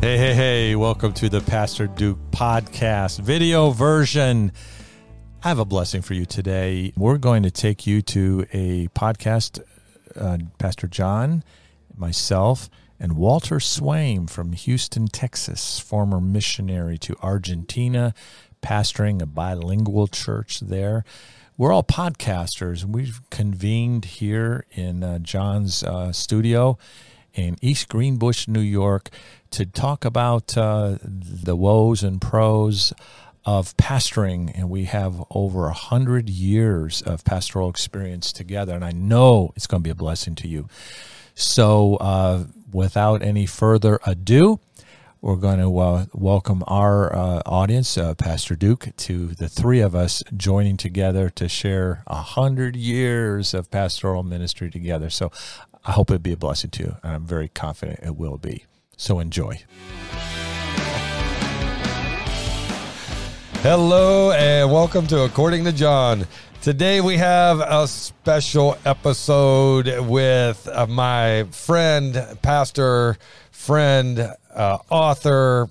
Hey, hey, hey, welcome to the Pastor Duke podcast video version. I have a blessing for you today. We're going to take you to a podcast, uh, Pastor John, myself, and Walter Swaim from Houston, Texas, former missionary to Argentina, pastoring a bilingual church there. We're all podcasters. We've convened here in uh, John's uh, studio in East Greenbush, New York, to talk about uh, the woes and pros of pastoring. And we have over a hundred years of pastoral experience together, and I know it's going to be a blessing to you. So, uh, without any further ado, we're going to uh, welcome our uh, audience, uh, Pastor Duke, to the three of us joining together to share a hundred years of pastoral ministry together. So I hope it'll be a blessing to you, and I'm very confident it will be. So enjoy. Hello and welcome to According to John. Today we have a special episode with uh, my friend, pastor, friend, uh, author,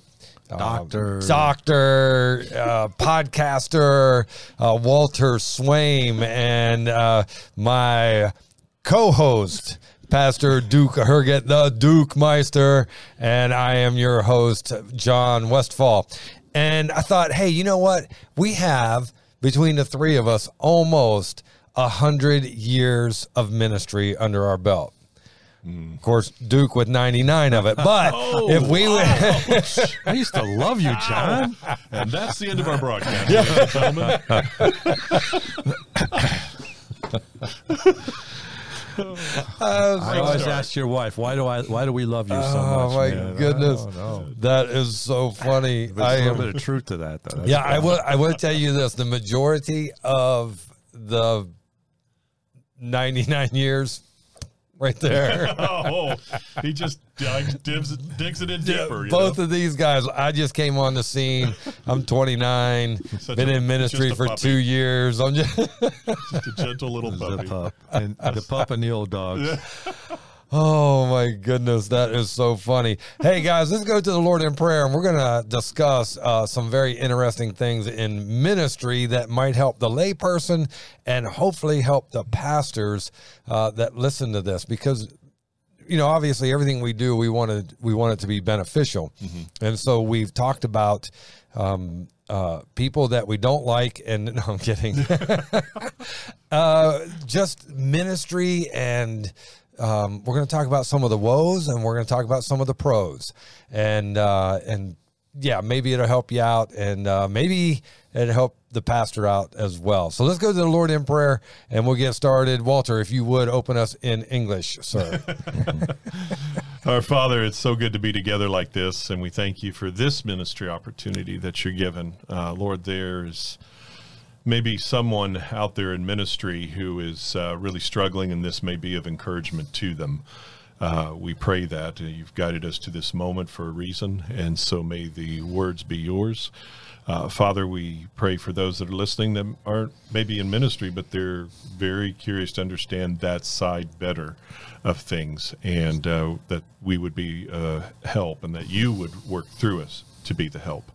Doctor. uh, doctor, uh, podcaster, uh, Walter Swaim, and uh, my co-host, Pastor Duke Herget, the Duke Meister, and I am your host, John Westfall. And I thought, hey, you know what? We have between the three of us almost a hundred years of ministry under our belt. Hmm. Of course, Duke with 99 of it. But if oh, we would, I used to love you, John. And that's the end of our broadcast, and gentlemen. I always ask your wife, why do I? Why do we love you so oh, much? oh my man? goodness, I don't know. that is so funny. There's I a little am, bit of truth to that, though. That's yeah, I will. I will tell you this: the majority of the 99 years, right there. Oh, he just dug, digs, it- digs it in deeper. you Both know? of these guys, I just came on the scene. I'm 29, Such been a- in ministry for puppy. two years. I'm just, just a gentle little the puppy. pup and the pup and the old dog. oh my goodness, that is so funny. Hey guys, let's go to the Lord in prayer, and we're going to discuss uh, some very interesting things in ministry that might help the layperson and hopefully help the pastors uh, that listen to this because you know obviously everything we do we want to we want it to be beneficial. And so we've talked about um, uh, people that we don't like and no i'm kidding. Uh, just ministry and um, we're going to talk about some of the woes and we're going to talk about some of the pros. And uh, and yeah maybe it'll help you out and uh, maybe it'll help the pastor out as well. So let's go to the lord in prayer and we'll get started. Walter if you would open us in english sir. Our Father, it's so good to be together like this, and we thank you for this ministry opportunity that you're given. Uh, Lord, there's maybe someone out there in ministry who is uh, really struggling, and this may be of encouragement to them. Uh, we pray that uh, you've guided us to this moment for a reason, and so may the words be yours. Uh, Father, we pray for those that are listening that aren't maybe in ministry, but they're very curious to understand that side better of things, and uh, that we would be uh, help, and that you would work through us to be the help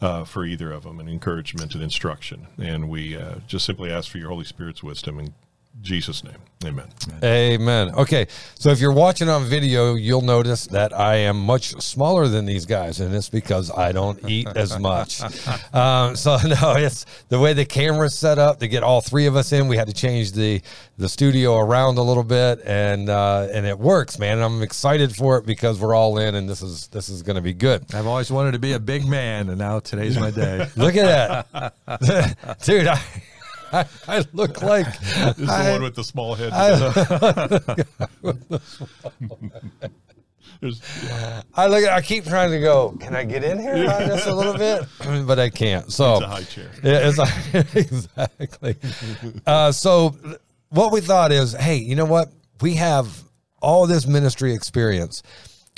uh, for either of them, and encouragement and instruction. And we uh, just simply ask for your Holy Spirit's wisdom in Jesus' name. Amen. Amen. Okay, so if you're watching on video, you'll notice that I am much smaller than these guys, and it's because I don't eat as much. um, so no, it's the way the camera's set up to get all three of us in. We had to change the the studio around a little bit, and uh, and it works, man. And I'm excited for it because we're all in, and this is this is going to be good. I've always wanted to be a big man, and now today's my day. Look at that, dude. I, I, I look like This is the one with the small head. There's, I look. I keep trying to go. Can I get in here on this a little bit? but I can't. So it's a high chair. Yeah, it's exactly. Uh, so what we thought is, hey, you know what? We have all this ministry experience.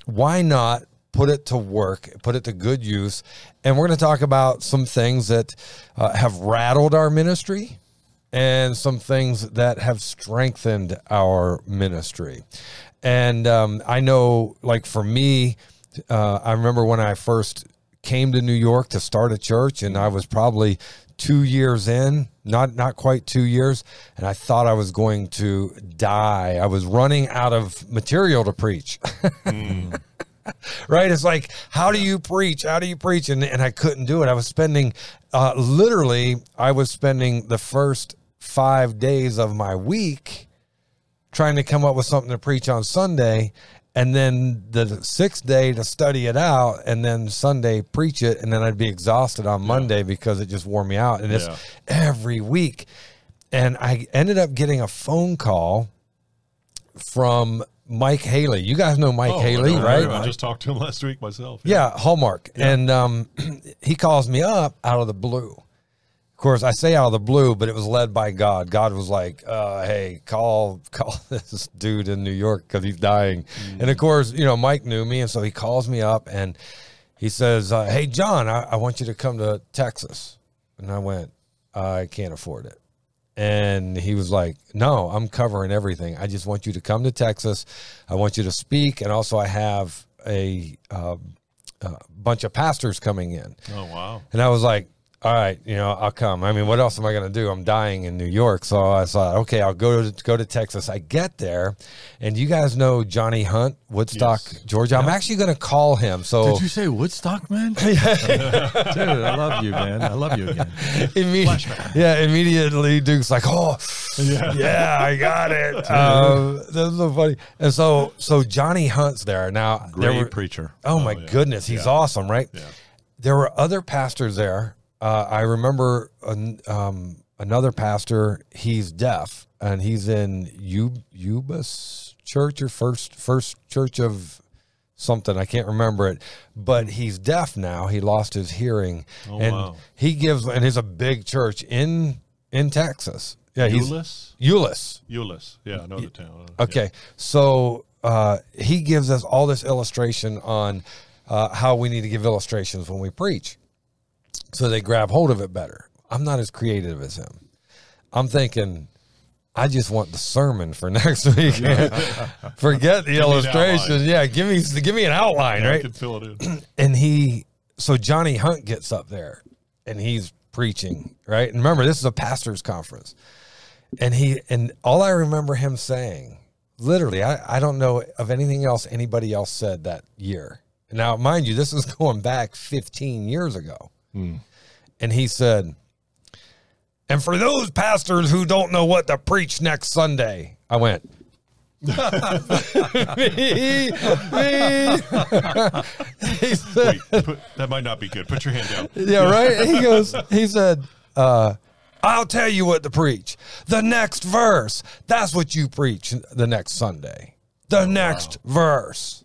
Why not put it to work, put it to good use? And we're going to talk about some things that uh, have rattled our ministry and some things that have strengthened our ministry. And um, I know, like for me, Uh, I remember when I first came to New York to start a church, and I was probably two years in, not not quite two years, and I thought I was going to die. I was running out of material to preach. right? It's like, how do you preach? How do you preach? And, and I couldn't do it. I was spending, uh, literally, I was spending the first five days of my week trying to come up with something to preach on Sunday. And then the sixth day to study it out, and then Sunday preach it, and then I'd be exhausted on Monday because it just wore me out. And it's Yeah. every week. And I ended up getting a phone call from Mike Haley. You guys know Mike Oh, Haley, I right? I just talked to him last week myself. Yeah, Hallmark. And um, he calls me up out of the blue. Of course, I say out of the blue, but it was led by God. God was like, uh, "Hey, call call this dude in New York because he's dying." And of course, you know, Mike knew me, and so he calls me up and he says, uh, "Hey, John, I, I want you to come to Texas." And I went, "I can't afford it." And he was like, No, I'm covering everything. I just want you to come to Texas. I want you to speak. And also, I have a, uh, a bunch of pastors coming in. Oh wow. And I was like, all right, you know, I'll come. I mean, what else am I going to do? I'm dying in New York. So I thought, okay, I'll go to go to Texas. I get there, and you guys know Johnny Hunt, Woodstock, Yes. Georgia. I'm actually going to call him. So Did you say Woodstock, man? Dude, I love you, man. I love you again. Immedi- yeah, immediately Duke's like, oh, yeah, I got it. Um, that's so funny. And so, so Johnny Hunt's there now. there Great were, preacher. oh my yeah. goodness, he's Yeah. awesome, right? Yeah. There were other pastors there. Uh, I remember an, um, another pastor. He's deaf, and he's in Euless Church or First First Church of something. I can't remember it, but he's deaf now. He lost his hearing, Oh, and wow. he gives and it's a big church in in Texas. Yeah, he's Euless? Euless. Euless. Yeah, I know the town. Okay, so uh, he gives us all this illustration on uh, how we need to give illustrations when we preach, so they grab hold of it better. I'm not as creative as him. I'm thinking, I just want the sermon for next week. Forget the me an illustration. Yeah, give me give me an outline, Yeah, I right? can fill it in. and he so Johnny Hunt gets up there and he's preaching, right? And remember, this is a pastor's conference. And he and all I remember him saying, literally, I, I don't know of anything else anybody else said that year. Now, mind you, this is going back 15 years ago. And he said, and for those pastors who don't know what to preach next Sunday, I went, me, me. he said, Wait, put, that might not be good. Put your hand down. yeah, right. He goes, he said, uh, I'll tell you what to preach. The next verse. That's what you preach the next Sunday. The next verse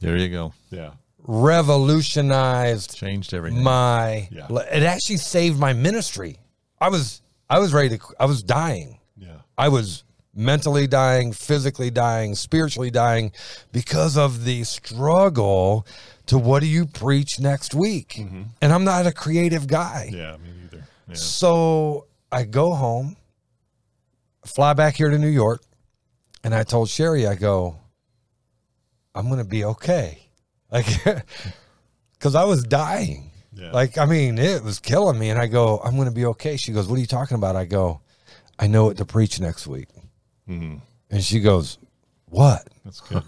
There you go. Yeah. Revolutionized Changed everything. my. Yeah. It actually saved my ministry. I was, I was ready to. I was dying. Yeah. I was mentally dying, physically dying, spiritually dying because of the struggle to what do you preach next week? Mm-hmm. And I'm not a creative guy. Yeah. Me neither. Yeah. So I go home, fly back here to New York, and I told Sherry, I go, I'm going to be okay. Like, because I was dying. Yeah. Like, I mean, it was killing me. And I go, I'm going to be okay. She goes, What are you talking about? I go, I know what to preach next week. Mhm. And she goes, What? That's good.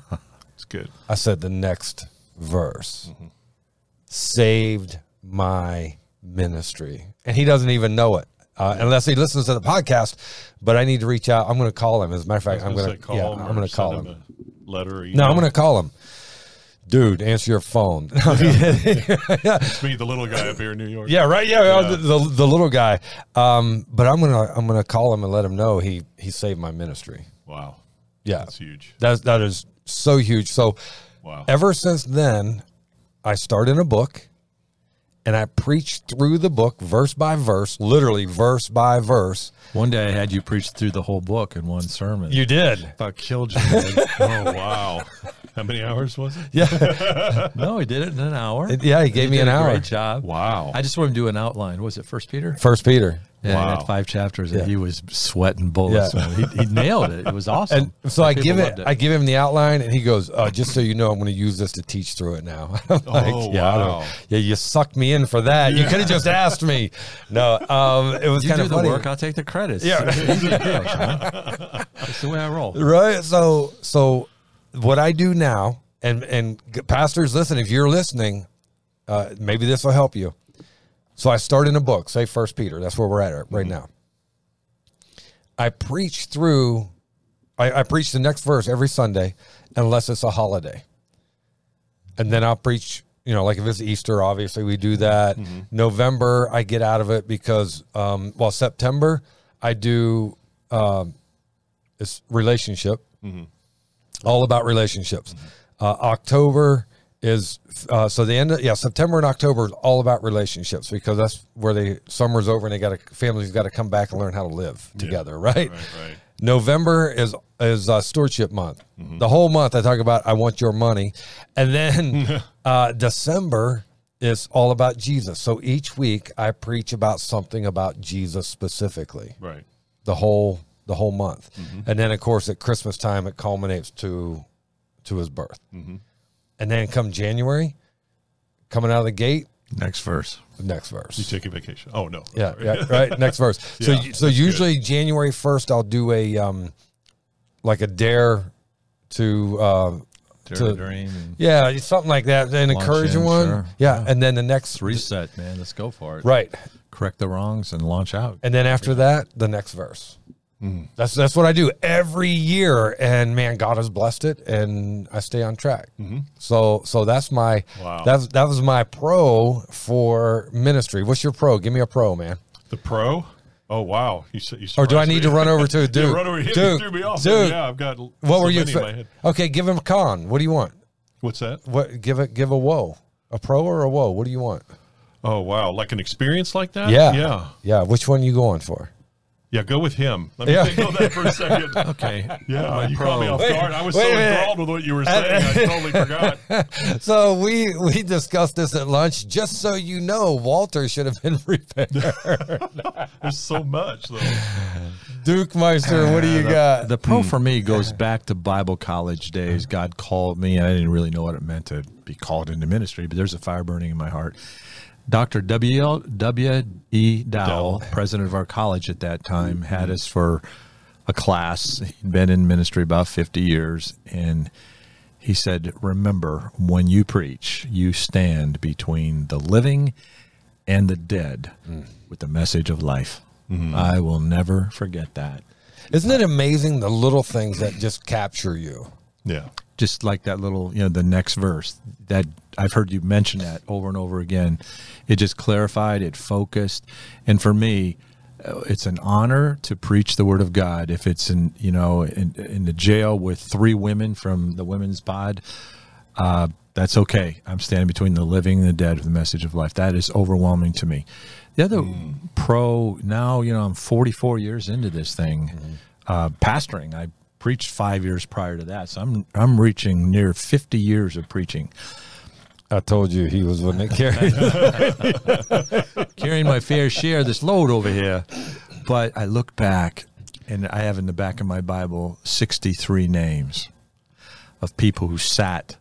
It's good. I said, The next verse saved my ministry. And he doesn't even know it. Uh, unless he listens to the podcast, but I need to reach out. I'm going to call him. As a matter of fact, I'm gonna going to call yeah, him I'm going to call him. letter No. I'm going to call him. Dude, answer your phone. It's me, the little guy up here in New York. yeah, right. Yeah, Yeah. The, the the little guy. Um, but I'm gonna I'm gonna call him and let him know he he saved my ministry. Wow. Yeah, That's huge. That's that is so huge. So Wow. ever since then, I started in a book and I preached through the book verse by verse, literally verse by verse. One day I had you preach through the whole book in one sermon. You did. about killed you. oh wow. How many hours was it? Yeah, No, he did it in an hour. yeah. He gave me did an a hour. Great job. Wow. I just wanted him to do an outline. Was it First Peter? First Peter. Yeah, Wow. five chapters, and Yeah. he was sweating bullets. Yeah. He, he nailed it. It was awesome. And so I give loved it, I give him the outline, and he goes, uh, "Just so you know, I'm going to use this to teach through it now." I'm like, Oh, yeah, don't- wow. yeah, you sucked me in for that. You could have just asked me. No, um, it was you kind of the funny. work. I'll take the credits. Yeah. Easy deal, Sean. That's the way I roll. right so so what i do now and and pastors listen if you're listening uh maybe this will help you. So i start in a book say first peter that's where we're at right now. I preach through I, I preach the next verse every sunday unless it's a holiday. And then i'll preach you know like if it's easter obviously we do that. November i get out of it because um well september i do um it's relationship all about relationships. Uh, october is uh, so the end of yeah september and october is all about relationships because that's where they summer's over and they got to families got to come back and learn how to live together right, Right, right. november is is uh, stewardship month. The whole month i talk about i want your money. And then uh, december is all about jesus. So each week i preach about something about jesus specifically. Right. the whole the whole month and then of course at christmas time it culminates to to his birth and then come january coming out of the gate Next verse. next verse You take a vacation. Oh no. yeah, yeah right next verse so Yeah, so that's good. usually january 1st i'll do a um like a dare to uh To-. Yeah something like that an encouraging in, one sure. yeah and then the next reset, man. Let's go for it. right Correct the wrongs and launch out. And then after that, the next verse. Mm. That's that's what I do every year, and man, God has blessed it, and I stay on track. Mm-hmm. So so that's my Wow. that's that was my pro for ministry. What's your pro? Give me a pro, man. The pro. Oh wow. You said you. Or do I need me. to run over to Yeah, Duke? run over here. You threw me off. Duke, Yeah, I've got. what so were you? many in my head. okay, give him a con. What do you want? What's that? What give it? Give a whoa. A pro or a whoa? What do you want? Oh wow, like an experience like that? Yeah, Yeah. yeah. Which one are you going for? Yeah, go with him. Let me Yeah. think on that for a second. Okay. Yeah, My you pro. caught me off guard. I was wait so a enthralled with what you were saying, I totally forgot. So we we discussed this at lunch. Just so you know, Walter should have been prepared. There's so much though. Duke Meister, what do you uh, the, got? The pro for me goes back to Bible college days. God called me, and I didn't really know what it meant to be called into ministry, but there's a fire burning in my heart. Dr. W. L- W. E. Dowell, Dowell. president of our college at that time, had mm-hmm. us for a class. He'd been in ministry about 50 years, and he said, Remember, when you preach, you stand between the living and the dead mm. with the message of life. Mm-hmm. I will never forget that. Isn't it amazing the little things that just capture you? Yeah. Just like that little you know the next verse that i've heard you mention that over and over again. It just clarified it focused. And for me uh, it's an honor to preach the word of god if it's in you know in, in the jail with three women from the women's pod. Uh, that's okay. I'm standing between the living and the dead with the message of life. That is overwhelming to me. The other pro now you know i'm 44 years into this thing uh, pastoring. I preached five years prior to that so i'm i'm reaching near 50 years of preaching I told you he was when it carried. carrying my fair share of this load over here. But I look back and I have in the back of my Bible 63 names of people who sat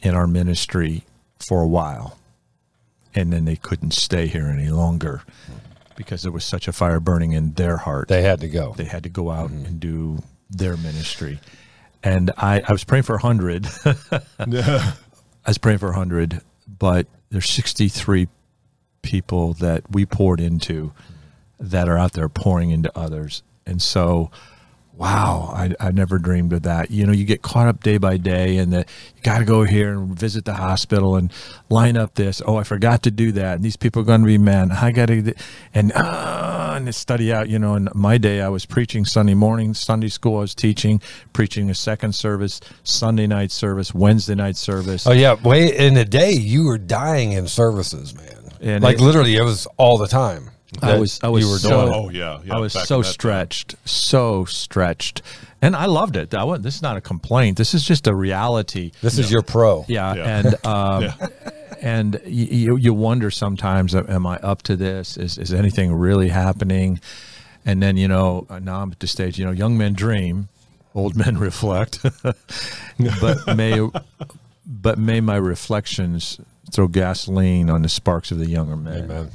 in our ministry for a while and then they couldn't stay here any longer because there was such a fire burning in their heart. they had to go. They had to go out mm-hmm. and do their ministry. And I, I was praying for 100. yeah. I was praying for 100, but there's 63 people that we poured into that are out there pouring into others. And so, wow, I, I never dreamed of that. You know, you get caught up day by day and that you got to go here and visit the hospital and line up this. Oh, I forgot to do that. And these people are going to be, man, I got to, and, uh, and study out, you know, in my day, I was preaching Sunday morning, Sunday school, I was teaching, preaching a second service, Sunday night service, Wednesday night service. Oh yeah, wait. In a day, you were dying in services, man. And like it- literally, it was all the time. I was I was you were so doing. Oh, yeah, yeah, I was so in that time. stretched, so stretched, and I loved it. I was, this is not a complaint. This is just a reality. This is your pro. Yeah, Yeah. and um, Yeah. and you you wonder sometimes, am I up to this? Is is anything really happening? And then you know now I'm at the stage. You know, young men dream, old men reflect. but may but may my reflections throw gasoline on the sparks of the younger men. Amen.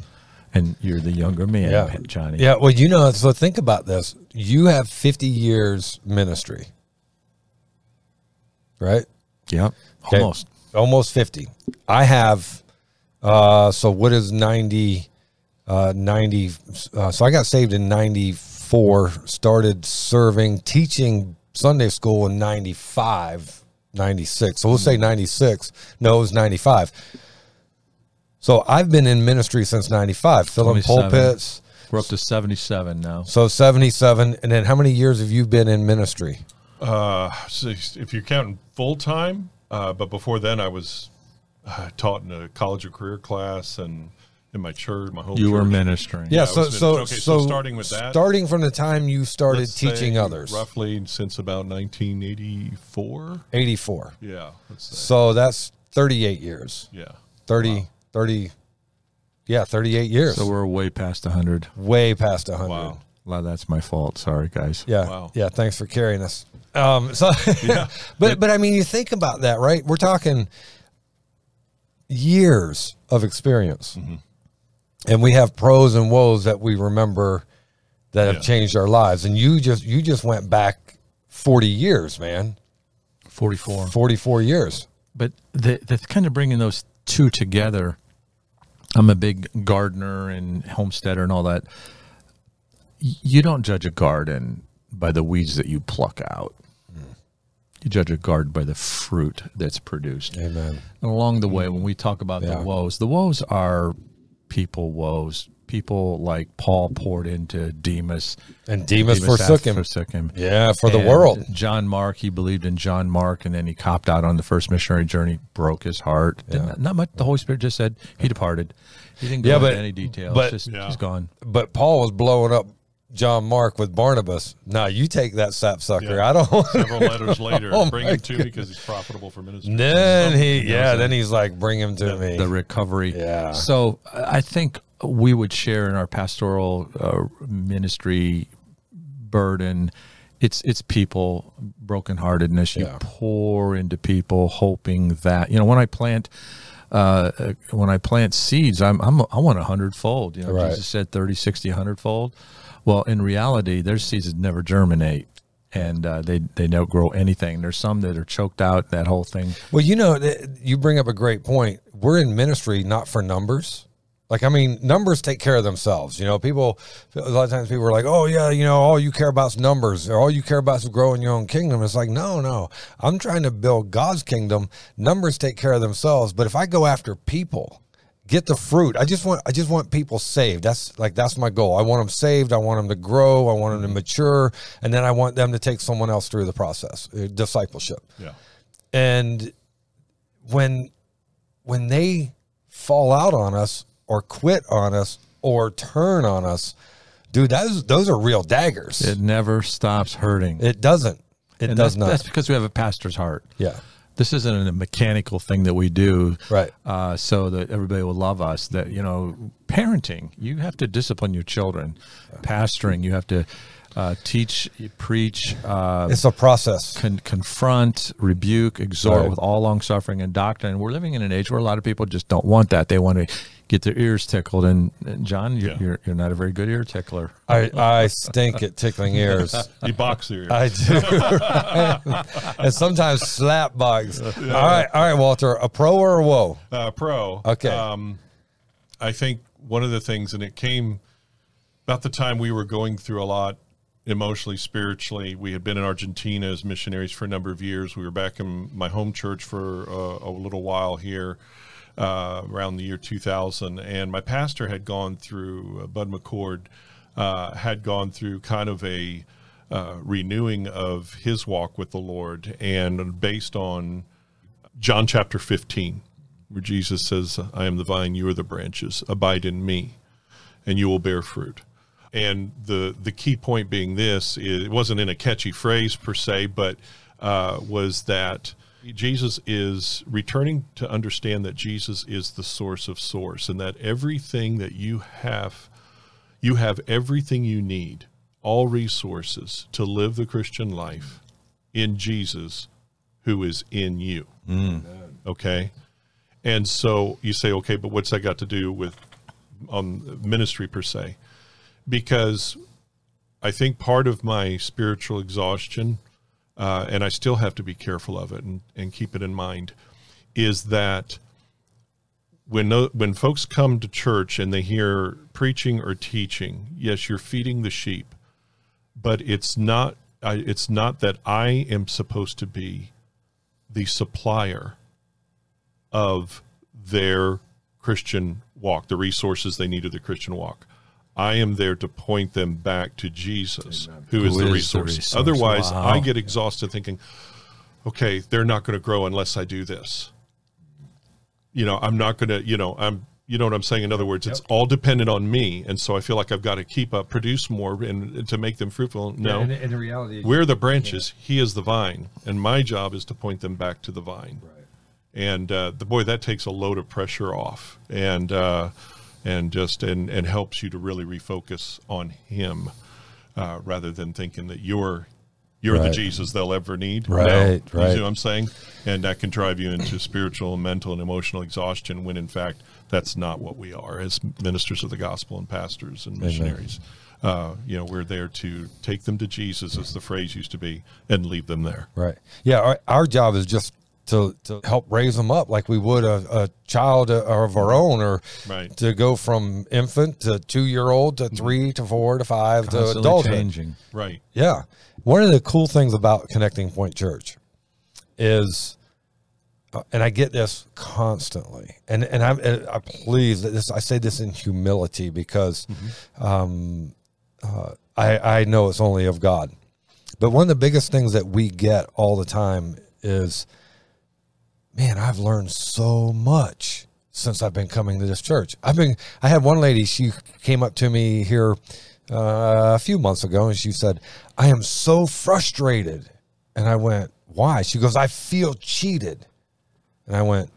And you're the younger man, Yeah. Johnny. Yeah, well, you know, so think about this. You have 50 years ministry, right? Yep. Okay. Almost. Almost 50. I have, uh, so what is 90, uh, 90, uh, so I got saved in 94, started serving, teaching Sunday school in 95, 96. So we'll say 96. No, it was 95. So I've been in ministry since 95, filling 27. pulpits. We're up to 77 now. So 77. And then how many years have you been in ministry? Uh, so if you're counting full time, uh, but before then I was uh, taught in a college or career class and in my church, my whole. You were ministering. Yeah, I so was so. Okay, so so starting with that, starting from the time you started let's teaching say others, roughly since about 1984. 84. Yeah, let's say. So that's 38 years. yeah. 30 30 Yeah, 38 years. So we're way past 100. way past 100. Wow. Well, that's my fault. Sorry, guys. Yeah. Wow. Yeah, thanks for carrying us. Um so yeah. but but I mean you think about that, right? We're talking years of experience. Mm-hmm. And we have pros and woes that we remember that have changed our lives. And you just you just went back 40 years, man. 44. 44 years. But the, the kind of bringing those two together, I'm a big gardener and homesteader and all that. You don't judge a garden by the weeds that you pluck out. You judge a garden by the fruit that's produced. Amen. And along the way, when we talk about Yeah. the woes, the woes are people woes. People like Paul poured into Demas. And Demas forsook him. Forsook him. Yeah, for the world. John Mark, he believed in John Mark, and then he copped out on the first missionary journey, broke his heart. Did Not, not much. The Holy Spirit just said he departed. He didn't go Yeah, into any details. but- just, Yeah. he's gone. But Paul was blowing up John Mark with Barnabas. Now you take that sapsucker. Yeah. I don't Several letters oh later, Oh bring him to me because he's profitable for ministry. Then he, You yeah, then he's like, bring him to me. The recovery. Yeah. So I think we would share in our pastoral uh, ministry burden. It's it's people brokenheartedness. You Yeah. pour into people, hoping that you know when I plant. Uh, when I plant seeds, I'm, I'm I want a hundredfold. You know, Right. Jesus said 30, 60, 100 fold. Well, in reality, there's seeds never germinate, and uh, they they don't grow anything. There's some that are choked out. That whole thing. Well, you know, you bring up a great point. We're in ministry not for numbers. Like, I mean, numbers take care of themselves. You know, people, a lot of times people are like, oh, yeah, you know, all you care about is numbers or all you care about is growing your own kingdom. It's like, no, no. I'm trying to build God's kingdom. Numbers take care of themselves. But if I go after people, get the fruit. I just want I just want people saved. That's like that's my goal. I want them saved. I want them to grow. I want them to mature, and then I want them to take someone else through the process, uh, discipleship Yeah. and when when they fall out on us or quit on us or turn on us dude those those are real daggers It never stops hurting. It doesn't it and does that's, not That's because we have a pastor's heart. yeah This isn't a mechanical thing that we do, Right. Uh, so that everybody will love us. That you know, parenting, you have to discipline your children. Pastoring, you have to uh, teach, preach, uh, it's a process con- confront, rebuke, exhort Right. with all long suffering and doctrine. And we're living in an age where a lot of people just don't want that. They want to get their ears tickled. And, and John, you're, Yeah. you're you're not a very good ear tickler. i i stink at tickling ears You box here. I do, and sometimes slap bugs. All right, all right, Walter. A pro or a woe? Uh, pro. Okay. Um, I think one of the things, and it came about the time we were going through a lot emotionally, spiritually. We had been in Argentina as missionaries for a number of years. We were back in my home church for uh, a little while here. Uh, around the year 2000, and my pastor had gone through uh, Bud McCord uh, had gone through kind of a uh, renewing of his walk with the Lord, and based on John chapter 15, where Jesus says, I am the vine, you are the branches, abide in me. and you will bear fruit. And the the key point being this it wasn't in a catchy phrase per se, but uh, was that Jesus is returning to understand that Jesus is the source of source, and that everything that you have, you have everything you need, all resources to live the Christian life in Jesus, who is in you. Mm. Okay, and so you say, okay, but what's that got to do with on ministry per se? Because I think part of my spiritual exhaustion, uh, and I still have to be careful of it and, and keep it in mind, is that when no, when folks come to church and they hear preaching or teaching, yes, you're feeding the sheep, but it's not I, it's not that I am supposed to be the supplier of their Christian walk, the resources they need of the Christian walk. I am there to point them back to Jesus, who is Who the is the resource. resource. Otherwise, Wow. I get exhausted thinking, okay, they're not going to grow unless I do this. You know, I'm not going to, you know, I'm, you know what I'm saying? In other words, it's all dependent on me. And so I feel like I've got to keep up, produce more and, and to make them fruitful. No, And, and the reality, we're the branches. He is the vine, and my job is to point them back to the vine. Right. And uh, the boy that takes a load of pressure off, and uh, and just and and helps you to really refocus on Him, uh, rather than thinking that you're you're the Jesus they'll ever need. Right, No. You right. see what I'm saying? And that can drive you into spiritual, and mental, and emotional exhaustion. When in fact, that's not what we are as ministers of the gospel and pastors and missionaries. Uh, you know, we're there to take them to Jesus, as the phrase used to be, and leave them there. Right. Yeah. Our, our job is just to, to help raise them up like we would a, a child of our own or Right. to go from infant to two year old to three to four to five to Constantly adulthood. changing. Right. Yeah. One of the cool things about Connecting Point Church is, uh, and I get this constantly, and and I'm and I please this I say this in humility because um, uh, I I know it's only of God, but one of the biggest things that we get all the time is, man, I've learned so much since I've been coming to this church. I've been I had one lady she came up to me here uh, a few months ago and she said, "I am so frustrated," and I went, "Why?" She goes, "I feel cheated," and I went.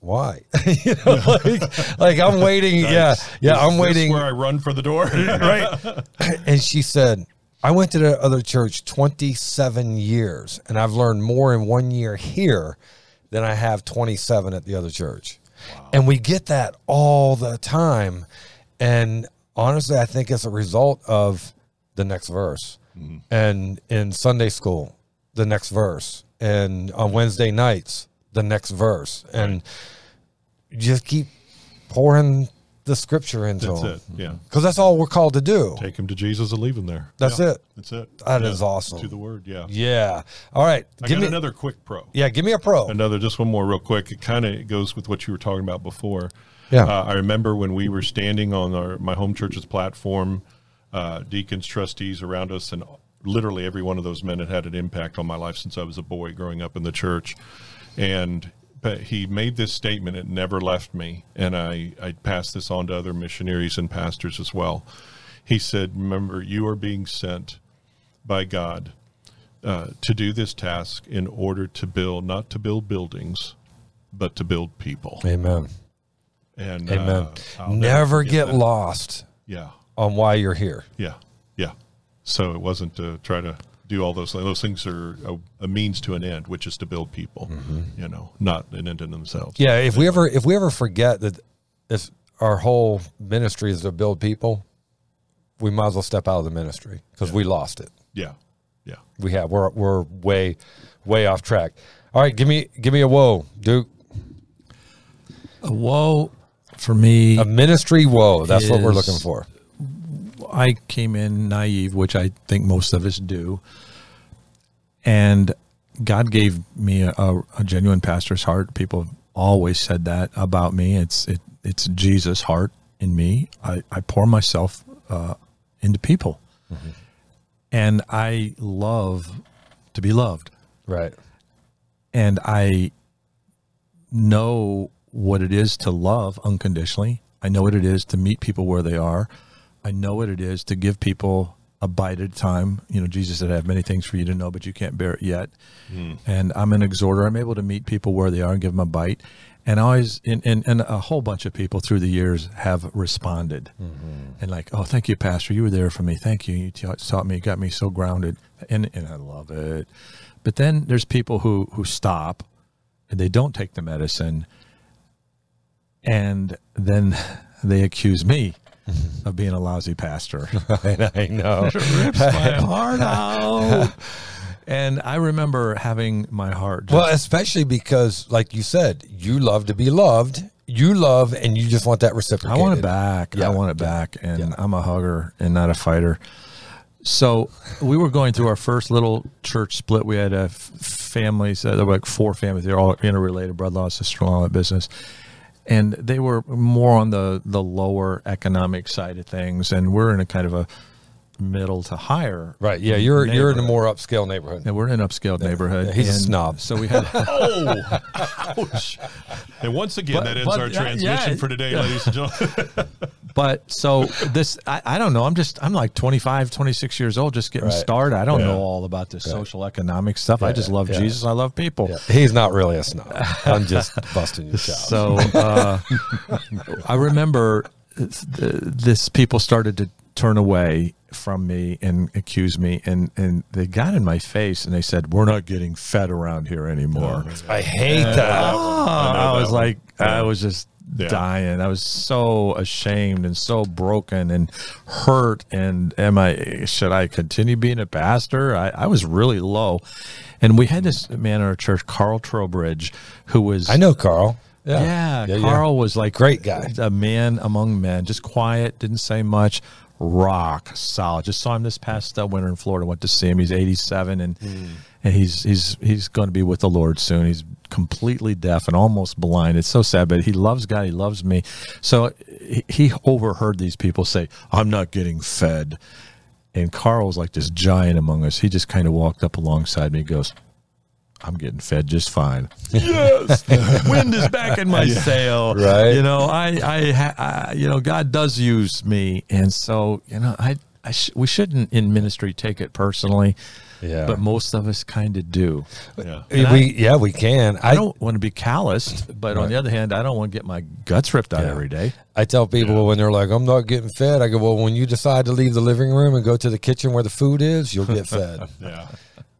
Why? you know, like, like I'm waiting. Yeah, yeah, Is I'm waiting where I run for the door. right? and she said, I went to the other church 27 years, and I've learned more in one year here than I have 27 at the other church. And we get that all the time. And honestly, I think it's a result of the next verse. Mm-hmm. And in Sunday school, the next verse. And on Wednesday nights, the next verse. And just keep pouring the scripture into That's them it. Yeah. because that's all we're called to do. Take him to Jesus and leave him there. That's Yeah. it. That's it. That That is awesome. To the word. Yeah. Yeah. All right. I give got me another quick pro. Yeah, give me a pro. Another, just one more real quick. It kind of goes with what you were talking about before. Yeah. Uh, I remember when we were standing on our my home church's platform, uh, deacons, trustees around us, and literally every one of those men had had an impact on my life since I was a boy growing up in the church. And but he made this statement; it never left me, and I I passed this on to other missionaries and pastors as well. He said, "Remember, you are being sent by God uh, to do this task in order to build, not to build buildings, but to build people. Amen. And Amen. uh, Never get that. lost Yeah, on why you're here. yeah, yeah. So it wasn't to try to do all those things. Those things are a, a means to an end, which is to build people. You know, not an end in themselves. Mm-hmm. Yeah, if we ever if we ever forget that if our whole ministry is to build people, we might as well step out of the ministry because we lost it. yeah, yeah. We have we're we're way way off track. All right, give me give me a whoa, Duke. A whoa for me. A ministry whoa. That's what we're looking for. I came in naive, which I think most of us do, and God gave me a, a, a genuine pastor's heart. People have always said that about me. It's it, it's Jesus' heart in me. I, I pour myself uh, into people, and I love to be loved, Right. and I know what it is to love unconditionally. I know what it is to meet people where they are. I know what it is to give people a bite at a time. You know, Jesus said, I have many things for you to know, but you can't bear it yet. Hmm. And I'm an exhorter. I'm able to meet people where they are and give them a bite. And I always, and, and, and a whole bunch of people through the years have responded mm-hmm. and like, oh, thank you, Pastor. You were there for me. Thank you. You taught me, got me so grounded. And, and I love it. But then there's people who, who stop and they don't take the medicine. And then they accuse me of being a lousy pastor. And I know. It rips my heart out. And I remember having my heart. Just, Well, especially because, like you said, you love to be loved. You love, and you just want that reciprocated. I want it back. Yeah, I want it back. And yeah. I'm a hugger and not a fighter. So we were going through our first little church split. We had a f- families, uh, there were like four families. They're all interrelated, brother-in-law, sister-in-law, business. And they were more on the, the lower economic side of things. And we're in a kind of a middle to higher. Right. Yeah. You're you're in a more upscale neighborhood. And we're in an upscale neighborhood. Yeah, he's a snob. So we had Oh, ouch. And once again, But- that ends but, our uh, transmission yeah, for today, ladies and gentlemen. But so this, I, I don't know. I'm just, I'm like 25, 26 years old, just getting Right. started. I don't Yeah. know all about this social economic stuff. I just love yeah. Jesus. I love people. Yeah. He's not really a snob. I'm just busting your chops. So uh, I remember th- this people started to turn away from me and accuse me and and they got in my face and they said we're not getting fed around here anymore oh, I hate uh, that. Oh, I I, was that one. like, I was just Yeah. dying. I was so ashamed and so broken and hurt. And am I? Should I continue being a pastor? I, I was really low. And we had this man in our church, Carl Trowbridge, who was I know Carl. yeah, yeah. Carl was like Great guy. a man among men, just quiet, didn't say much, rock solid. Just saw him this past uh, winter in Florida. Went to see him. He's 87, and Hmm. and he's he's he's going to be with the Lord soon. He's completely deaf and almost blind. It's so sad, but he loves God. He loves me. So he, he overheard these people say, "I'm not getting fed," and Carl was like this giant among us. He just kind of walked up alongside me. He goes. I'm getting fed just fine. Yes, wind is back in my sail. Right. You know, I, I, I, you know, God does use me, and so you know, I, I, sh- we shouldn't in ministry take it personally, Yeah. but most of us kind of do. yeah. we, I- yeah, we can. I don't want to be calloused, but on the other hand, I don't want to get my guts ripped out Yeah. every day. I tell people when they're like, I'm not getting fed, I go, Well, when you decide to leave the living room and go to the kitchen where the food is, you'll get fed. Yeah.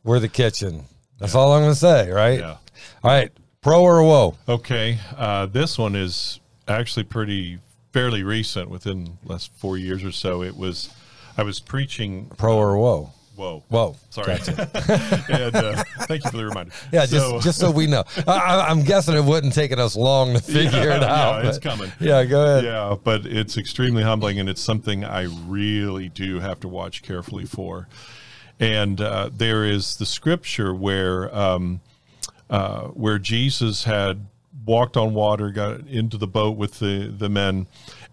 We're the kitchen. That's all I'm going to say, right? Yeah. All right. Pro or woe? Okay. Uh, this one is actually pretty fairly recent, within last four years or so. It was, I was preaching. Pro or woe? Whoa. Whoa. Sorry. and uh, thank you for the reminder. Yeah, So- just just so we know. I, I'm guessing it wouldn't taken us long to figure it Yeah, out. it's coming. Yeah, go ahead. Yeah, but it's extremely humbling, and it's something I really do have to watch carefully for. And uh, there is the scripture where um, uh, where Jesus had walked on water, got into the boat with the the men,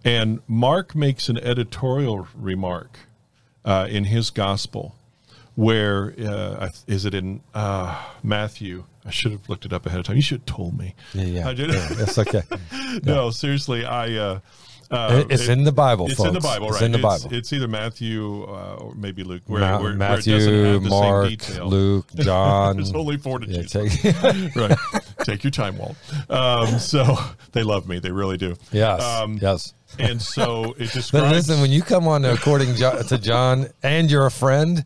and Mark makes an editorial remark uh, in his gospel where uh, is it in uh, Matthew? I should have looked it up ahead of time. You should have told me. Yeah, yeah. I did. yeah, That's okay. no, seriously, I. Uh, uh, It- it's in the Bible, It's in the folks. Bible, It's in the Bible. It's, either Matthew uh, or maybe Luke. Where, Ma- where, where it Matthew, have the same Mark, detail. Luke, John. There's only four to yeah, choose take, right. Take your time, Walt. Um, so they love me. They really do. yes, Um, yes. And so it But describes. listen, when you come on to according to John, and you're a friend,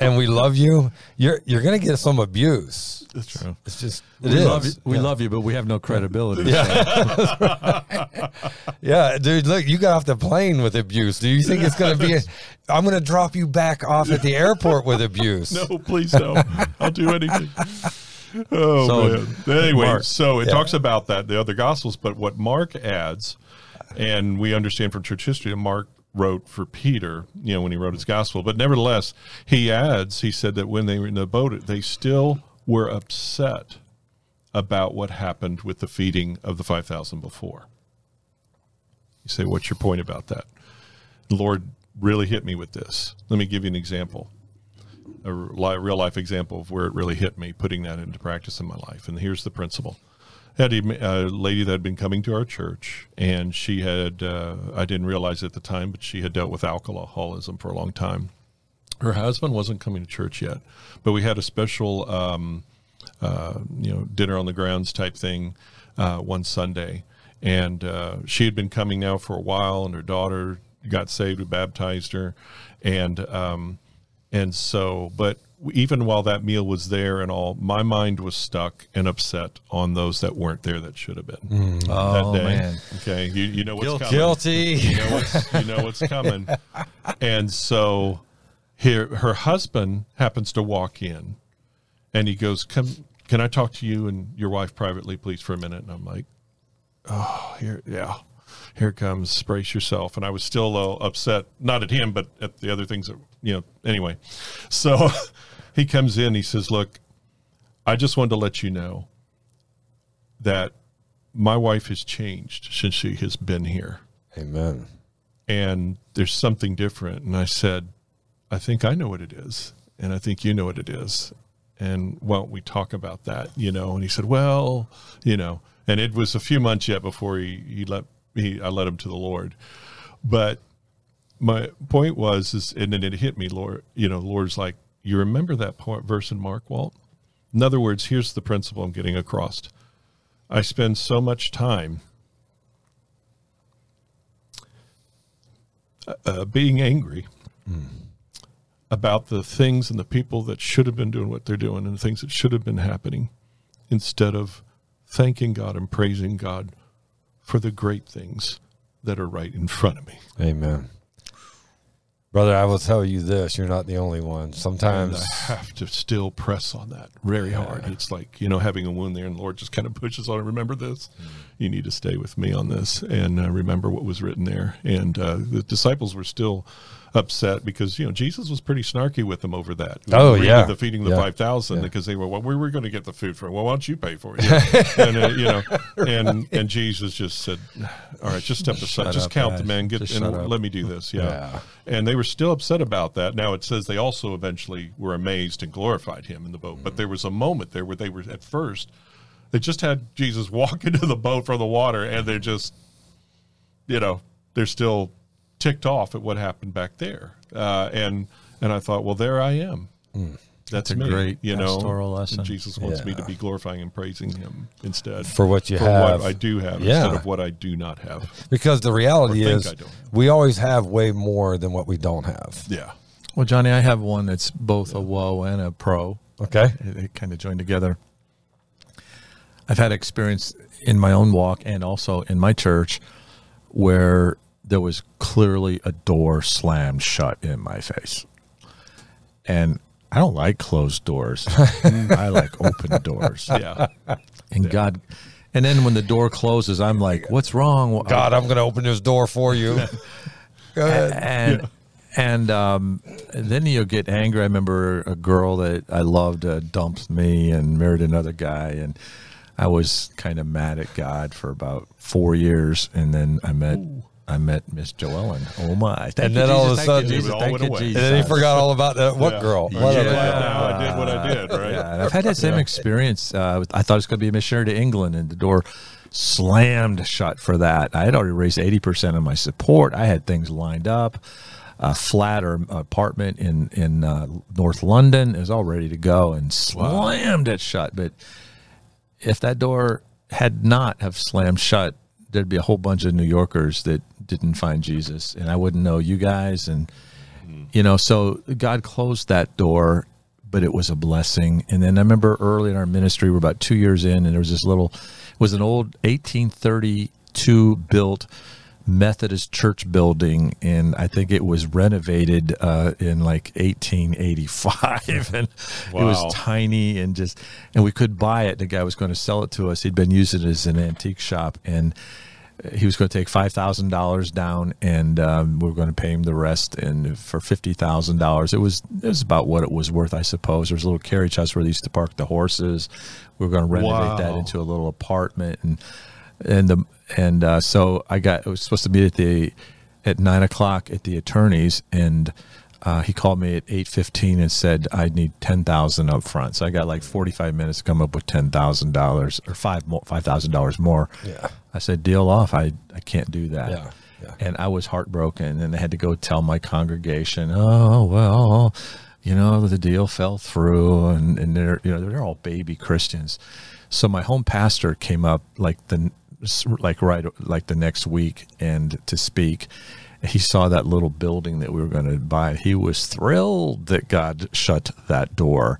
and we love you, you're you're gonna get some abuse. That's true. It's just it we is. love you. We yeah. love you, but we have no credibility. Yeah. yeah, dude. Look, you got off the plane with abuse. Do you think it's gonna be? A, I'm gonna drop you back off at the airport with abuse. No, please don't. I'll do anything. Oh So, man. Anyway, Mark. so it Yeah. talks about that the other gospels, but what Mark adds, and we understand from church history that Mark wrote for Peter, you know, when he wrote his gospel. But nevertheless, he adds, he said that when they were in the boat, they still were upset about what happened with the feeding of the five thousand before. You say, what's your point about that? The Lord really hit me with this. Let me give you an example a real life example of where it really hit me, putting that into practice in my life. And here's the principle had a, a lady that had been coming to our church, and she had, uh, I didn't realize at the time, but she had dealt with alcoholism for a long time. Her husband wasn't coming to church yet, but we had a special, um, uh, you know, dinner on the grounds type thing uh, one Sunday. And uh, she had been coming now for a while, and her daughter got saved, we baptized her. And, um, and so, but even while that meal was there and all, my mind was stuck and upset on those that weren't there that should have been mm. that Oh, day. man. Okay, you, you know what's Guilty. coming. Guilty. You know what's you know what's coming. And so here her husband happens to walk in and he goes, Come can I talk to you and your wife privately, please, for a minute? And I'm like, Oh, here yeah. Here comes, brace yourself. And I was still a little upset, not at him, but at the other things that you know, anyway. So he comes in, he says, Look, I just wanted to let you know that my wife has changed since she has been here Amen. and there's something different. And I said, I think I know what it is. And I think you know what it is. And why don't we talk about that? You know, and he said, Well, you know, and it was a few months yet before he, he let he I led him to the Lord. But my point was is and then it hit me, Lord, you know, Lord's like, You remember that verse in Mark, Walt? In other words, here's the principle I'm getting across. I spend so much time uh, being angry about the things and the people that should have been doing what they're doing and the things that should have been happening instead of thanking God and praising God for the great things that are right in front of me. Amen. Brother, I will tell you this: you're not the only one. And Sometimes, I have to still press on that very hard. It's like, you know, having a wound there and the Lord just kind of pushes on it. Remember this? You need to stay with me on this and uh, remember what was written there. And uh, the disciples were still upset because, you know, Jesus was pretty snarky with them over that. Oh, yeah. The feeding the Yeah. 5,000 Yeah. because they were, well, where were going to get the food from? Well, why don't you pay for it? and, uh, you know, and, and Jesus just said, all right, just step aside, just up, count guys. the men, get, Just and let me do this. Yeah. Yeah. And they were still upset about that. Now it says they also eventually were amazed and glorified him in the boat. But there was a moment there where they were at first, they just had Jesus walk into the boat from the water and they're just, you know, they're still ticked off at what happened back there. Uh, and and I thought, well, there I am. That's, a me, great you know. pastoral lesson. And Jesus wants me to be glorifying and praising Him instead for what you for have, what I do have Yeah. instead of what I do not have. because the reality is, we always have way more than what we don't have. Yeah. Well, Johnny, I have one that's both a woe and a pro. Okay. They kind of join together. I've had experience in my own walk and also in my church where there was clearly a door slammed shut in my face. And I don't like closed doors. I like open doors. Yeah. And God, and then when the door closes, I'm like, what's wrong? God, I'm going to open this door for you. Go ahead. and and um, then you'll get angry. I remember a girl that I loved uh, dumped me and married another guy, and I was kind of mad at God for about four years, and then I met. I met Miss Joellen. Oh my! Thank And you, then all of a sudden- you, Jesus. all Thank went you, away. And then he forgot all about that. What Yeah. girl? Yeah. What Yeah. other- Now I did what I did, right? Yeah, and I've had that same experience. Uh, I thought it was going to be a missionary to England, and the door slammed shut for that. I had already raised eighty percent of my support. I had things lined up. A flat or apartment in in uh, North London is all ready to go, and slammed it shut. But if that door had not have slammed shut, there'd be a whole bunch of New Yorkers that didn't find Jesus, and I wouldn't know you guys, and you know. So God closed that door, but it was a blessing. And then I remember early in our ministry, we're about two years in, and there was this little, it was an old 1832 built. Methodist church building, and I think it was renovated uh, in like 1885, and it was tiny and just, and we could buy it. The guy was going to sell it to us. He'd been using it as an antique shop, and he was going to take five thousand dollars down, and um, we were going to pay him the rest. And for fifty thousand dollars, it was it was about what it was worth, I suppose. There was a little carriage house where they used to park the horses. We were going to renovate that into a little apartment, and and the and uh, so I got. I was supposed to meet at the at nine o'clock at the attorney's, and uh, he called me at 8.15 and said i need 10000 up front. So i got like 45 minutes to come up with $10000 or five more, $5000 more. Yeah. i said deal off. I, I can't do that. Yeah, yeah. and i was heartbroken and i had to go tell my congregation oh well you know the deal fell through and, and they're you know they're all baby christians. So my home pastor came up like the like right like the next week and to speak he saw that little building that we were going to buy he was thrilled that god shut that door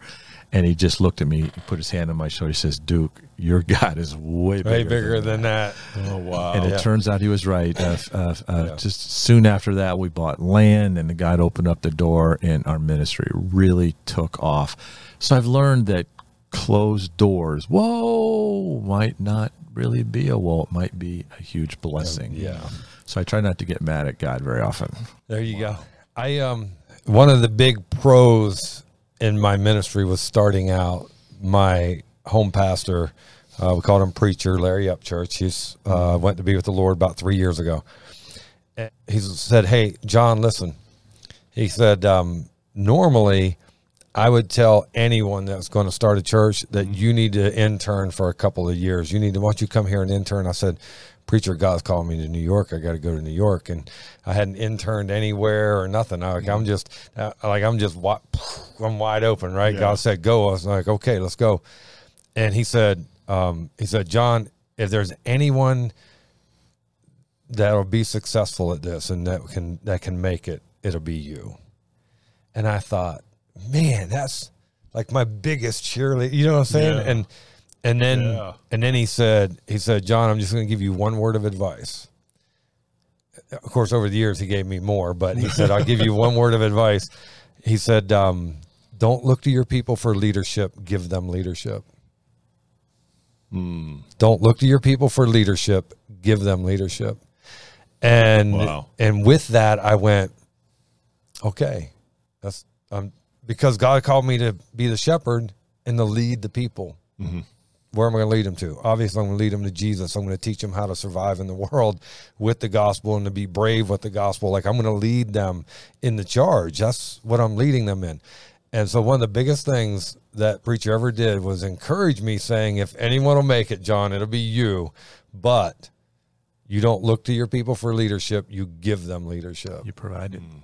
and he just looked at me put his hand on my shoulder he says duke your god is way bigger, Way bigger than than that. Oh wow. and it Yeah. turns out he was right. Uh, uh, uh, Yeah. Just soon after that, we bought land, and the God opened up the door, and our ministry really took off. So I've learned that closed doors, whoa, might not really be a wall. It might be a huge blessing. Yeah. So I try not to get mad at God very often. There you go. I um one of the big pros in my ministry was starting out. My home pastor, uh, we called him preacher Larry Upchurch. He's uh, went to be with the Lord about three years ago. And He said, "Hey, John, listen." He said, um, "Normally, I would tell anyone that's going to start a church that you need to intern for a couple of years. You need to, why don't you come here and intern? I said, preacher, God's calling me to New York. I got to go to New York. And I hadn't interned anywhere or nothing. I, like, I'm just, uh, like, I'm just, I'm wide open, right? Yeah. God said, go. I was like, okay, let's go. And he said, um, he said, John, if there's anyone that'll be successful at this and that can, that can make it, it'll be you. And I thought, man, that's like my biggest cheerleader. You know what I'm saying? Yeah. And and then Yeah. and then he said, he said, John, I'm just going to give you one word of advice. Of course, over the years he gave me more, but he said, I'll give you one word of advice. He said, um, don't look to your people for leadership. Give them leadership. Don't look to your people for leadership. Give them leadership. And Wow. and with that, I went, okay, that's um, because God called me to be the shepherd and to lead the people. Where am I going to lead them to? Obviously, I'm going to lead them to Jesus. I'm going to teach them how to survive in the world with the gospel and to be brave with the gospel. Like I'm going to lead them in the charge. That's what I'm leading them in. And so, one of the biggest things that preacher ever did was encourage me, saying, "If anyone will make it, John, it'll be you." But you don't look to your people for leadership; you give them leadership. You provide it. Mm.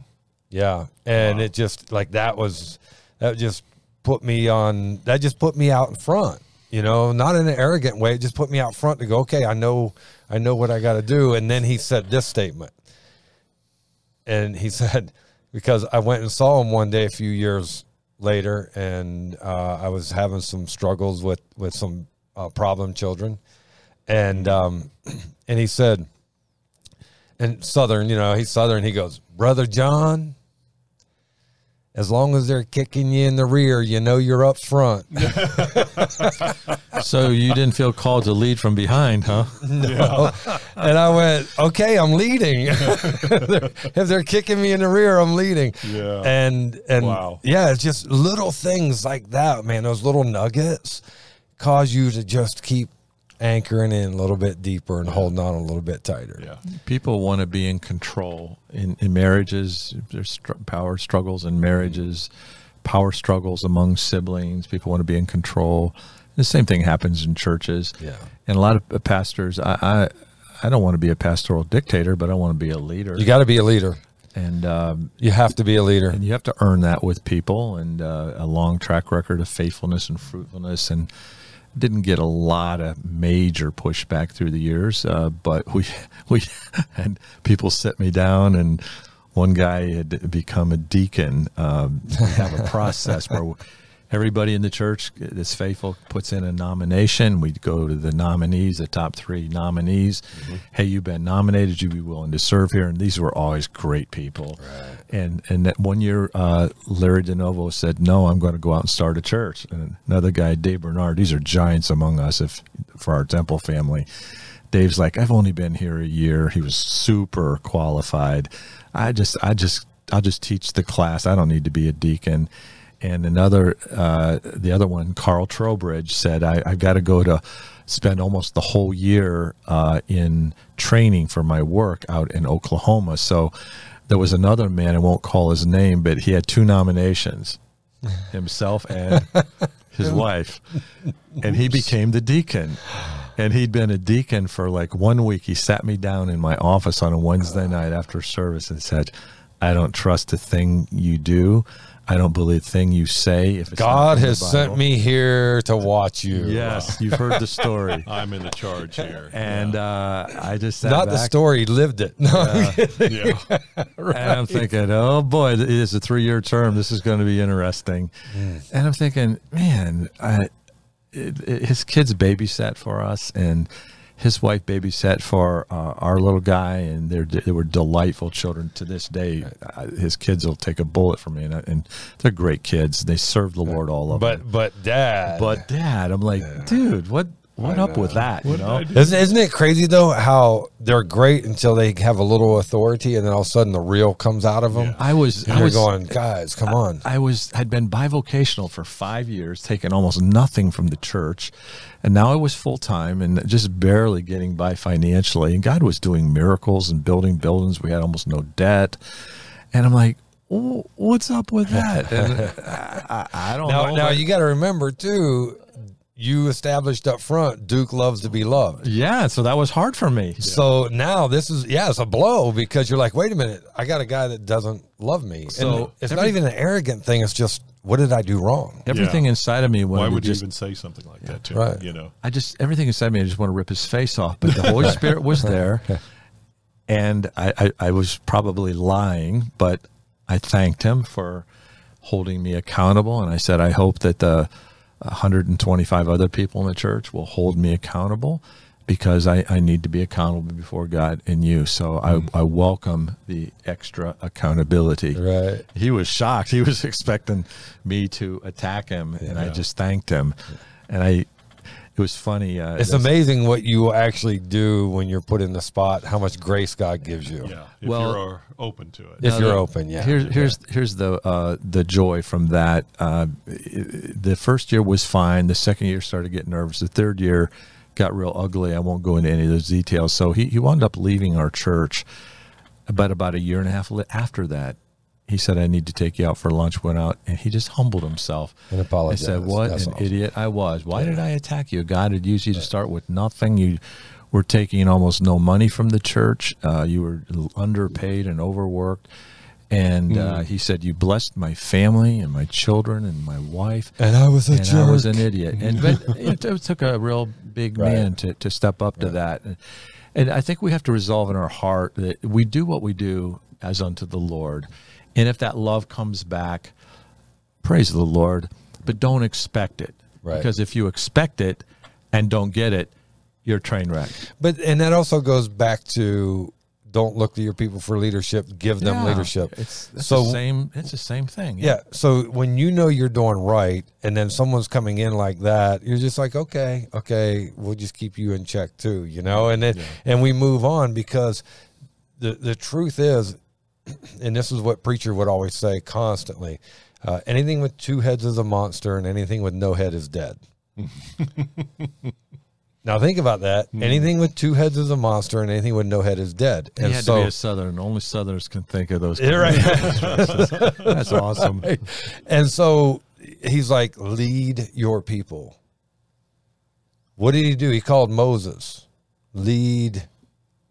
Yeah, and it just like that was that just put me on. That just put me out in front. You know, not in an arrogant way. Just put me out front to go. Okay, I know, I know what I got to do. And then he said this statement, and he said because I went and saw him one day a few years later, and uh, I was having some struggles with with some uh, problem children, and um, and he said and Southern, you know, he's Southern. He goes, Brother John, as long as they're kicking you in the rear, you know you're up front. So you didn't feel called to lead from behind, huh? No. And I went, okay, I'm leading. if they're kicking me in the rear, I'm leading. Yeah. And and Wow. yeah, it's just little things like that, man. Those little nuggets cause you to just keep anchoring in a little bit deeper and holding on a little bit tighter. Yeah. people want to be in control in, in marriages there's str- power struggles in marriages power struggles among siblings people want to be in control the same thing happens in churches Yeah. and a lot of uh, pastors i i, I don't want to be a pastoral dictator but i want to be a leader You got to be a leader. and um, You have to be a leader. and you have to earn that with people and uh, a long track record of faithfulness and fruitfulness and didn't get a lot of major pushback through the years uh, but we we had people sit me down and one guy had become a deacon. Um, have a process where everybody in the church that's faithful puts in a nomination. We go to the nominees the top three nominees. Hey you've been nominated. You'd be willing to serve here. And these were always great people. And and that one year uh, larry denovo said no i'm going to go out and start a church. And another guy dave bernard these are giants among us if for our temple family. Dave's like i've only been here a year. He was super qualified. I just i just i'll just teach the class. I don't need to be a deacon and another uh, the other one carl trowbridge said I, i've got to go to spend almost the whole year uh, in training for my work out in oklahoma so there was another man. I won't call his name, but he had two nominations, himself and his wife, and he became the deacon. And he'd been a deacon for like one week. He sat me down in my office on a Wednesday night after service and said, "I don't trust a thing you do." I don't believe the thing you say. If it's God has sent me here to watch you. Yes, you've heard the story. I'm in the charge here. And uh, I just sat Not the story, lived it. No, yeah. and I'm thinking, oh boy, it is a three year term. This is going to be interesting. And I'm thinking, man, I, it, it- his kids babysat for us, and his wife babysat for uh, our little guy, and they're, they were delightful children to this day. Uh, his kids will take a bullet for me, and, I- and they're great kids. They serve the Lord all of them. but but dad, But dad, I'm like, dude, what what up with that? You know? Isn't, isn't it crazy though how they're great until they have a little authority and then all of a sudden the real comes out of them? I was And I was going, guys, come on. I was had been bivocational for five years, taking almost nothing from the church, and now I was full time and just barely getting by financially. And God was doing miracles and building buildings. We had almost no debt, and I'm like, "Oh, "What's up with that?" And I, I, I don't now, know. now you got to remember too. You established up front, Duke loves to be loved. yeah, so that was hard for me. So now this is yeah, it's a blow because you're like, wait a minute, I got a guy that doesn't love me. So and it's not even an arrogant thing. It's just what did I do wrong? Everything inside of me wanted Why to would you even say something like that to Right. him? You know, I just everything inside me. I just want to rip his face off. But the Holy Spirit was there, and I, I, I was probably lying, but I thanked him for holding me accountable. And I said, I hope that the 125 other people in the church will hold me accountable because I, I need to be accountable before God and you. So I, I welcome the extra accountability. Right. He was shocked. He was expecting me to attack him, and I just thanked him. And I, it was funny. Uh, It's amazing what you actually do when you're put in the spot. How much grace God gives you. yeah. If Well- you're open to it. If you're the- open, yeah. Here's here's here's the uh, the joy from that. Uh, the first year was fine. The second year started getting nervous. The third year got real ugly. I won't go into any of those details. So he he wound up leaving our church. But about a year and a half after that, he said, "I need to take you out for lunch." Went out and he just humbled himself And apologized. I said, "What That's an awesome. idiot I was! Why did I attack you? God had used you to start with nothing. You were taking almost no money from the church. Uh, you were underpaid and overworked." And Hmm. uh, he said, "You blessed my family and my children and my wife." And I was a and jerk. I was an idiot. And but it, it took a real big Right. man to, to step up to that. And, and I think we have to resolve in our heart that we do what we do as unto the Lord. And if that love comes back, praise the Lord, but don't expect it. Right. Because if you expect it and don't get it, you're train wreck. But and that also goes back to don't look to your people for leadership. Give them Yeah. leadership. It's, so the same. It's the same thing. yeah. So when you know you're doing right, and then someone's coming in like that, you're just like, okay, okay, we'll just keep you in check too, you know. And then and we move on because the the truth is, and this is what preacher would always say constantly: uh, anything with two heads is a monster, and anything with no head is dead. Now think about that. Hmm. Anything with two heads is a monster, and anything with no head is dead. He And had so, to be a Southern. Only Southerners can think of those. Yeah, right. That's awesome. and so he's like, lead your people. What did he do? He called Moses, lead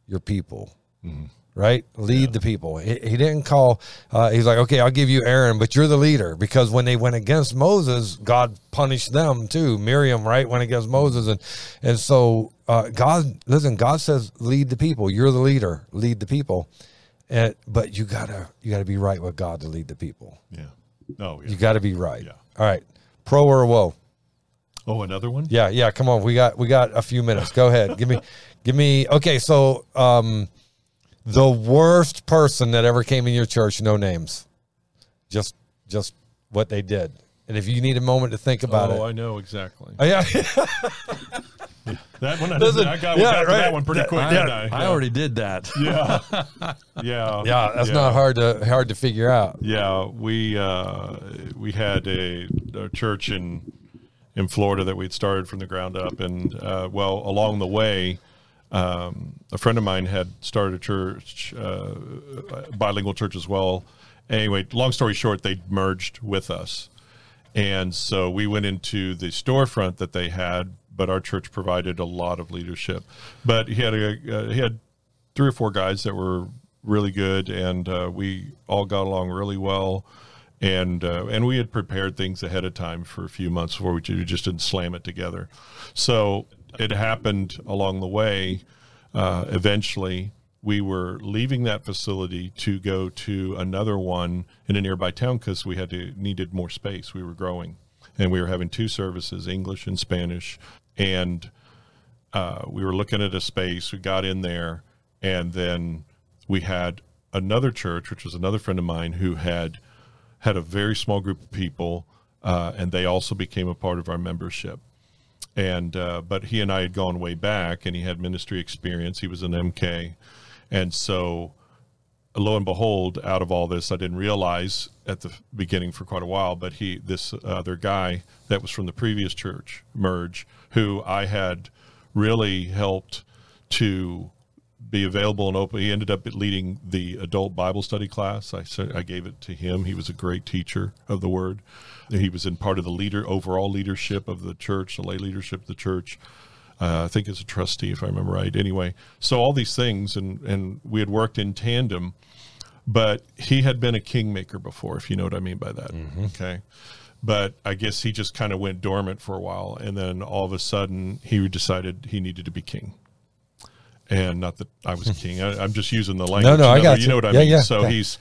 your people. Mm-hmm. Right? Lead the people. He, he didn't call, uh, he's like, okay, I'll give you Aaron, but you're the leader. Because when they went against Moses, God punished them too. Miriam, right, went against Moses. And, and so uh, God, listen, God says, lead the people. You're the leader, lead the people. And, but you gotta you gotta be right with God to lead the people. Yeah. No. Yeah. You got to be right. Yeah. All right. Pro or woe? oh, another one. Yeah, yeah. Come on. We got we got a few minutes. Go ahead. give me give me. Okay. So, um, the worst person that ever came in your church. No names. Just just what they did. And if you need a moment to think about oh, it. I know exactly. Oh, yeah. That one. I, Listen, I got, yeah, right. that one pretty quick. I, didn't I, I already did that. Yeah. yeah. yeah. That's not hard to hard to figure out. Yeah, we uh, we had a, a church in in Florida that we'd started from the ground up, and uh, well, along the way, um, a friend of mine had started a church, uh, bilingual church as well. Anyway, long story short, they merged with us. And so we went into the storefront that they had, but our church provided a lot of leadership. But he had a uh, he had three or four guys that were really good, and uh, we all got along really well. And uh, and we had prepared things ahead of time for a few months before we just didn't slam it together. So it happened along the way. Uh, eventually, we were leaving that facility to go to another one in a nearby town because we had to needed more space. We were growing, and we were having two services, English and Spanish, and uh, we were looking at a space. We got in there, and then we had another church, which was another friend of mine who had had a very small group of people, uh, and they also became a part of our membership and uh, but he and I had gone way back, and he had ministry experience. He was an MK, and so lo and behold, out of all this, I didn't realize at the beginning for quite a while, but he this other guy that was from the previous church merge, who I had really helped to be available and open. He ended up leading the adult Bible study class. I I gave it to him. He was a great teacher of the Word. He was in part of the leader overall leadership of the church, the lay leadership of the church. Uh, I think as a trustee, if I remember right. Anyway, so all these things, and and we had worked in tandem. But he had been a kingmaker before, if you know what I mean by that. Mm-hmm. Okay but I guess he just kind of went dormant for a while, and then all of a sudden he decided he needed to be king and not that I was a king. I, am just using the language. No, no, I got you. You know what I yeah, mean? Yeah, so yeah. he's,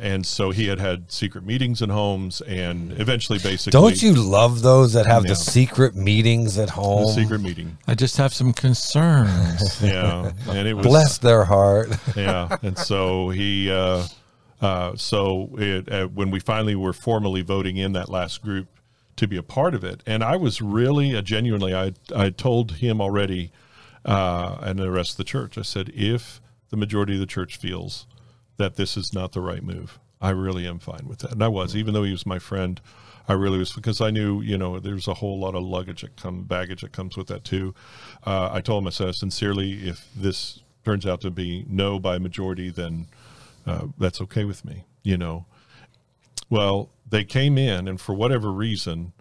and so he had had secret meetings in homes, and eventually, basically, Don't you love those that have Yeah. the secret meetings at the home? secret meeting? I just have some concerns. Yeah, and it was Bless their heart. yeah, and so he, uh, uh, so it, uh, when we finally were formally voting in that last group to be a part of it, and I was really, uh, genuinely, I I told him already, uh, and the rest of the church, I said, if the majority of the church feels that this is not the right move, I really am fine with that, and I was, even though he was my friend. I really was because I knew, you know, there's a whole lot of luggage that come baggage that comes with that too. Uh, I told him, I said, sincerely, if this turns out to be no by majority, then uh, that's okay with me, you know. Well, they came in, and for whatever reason,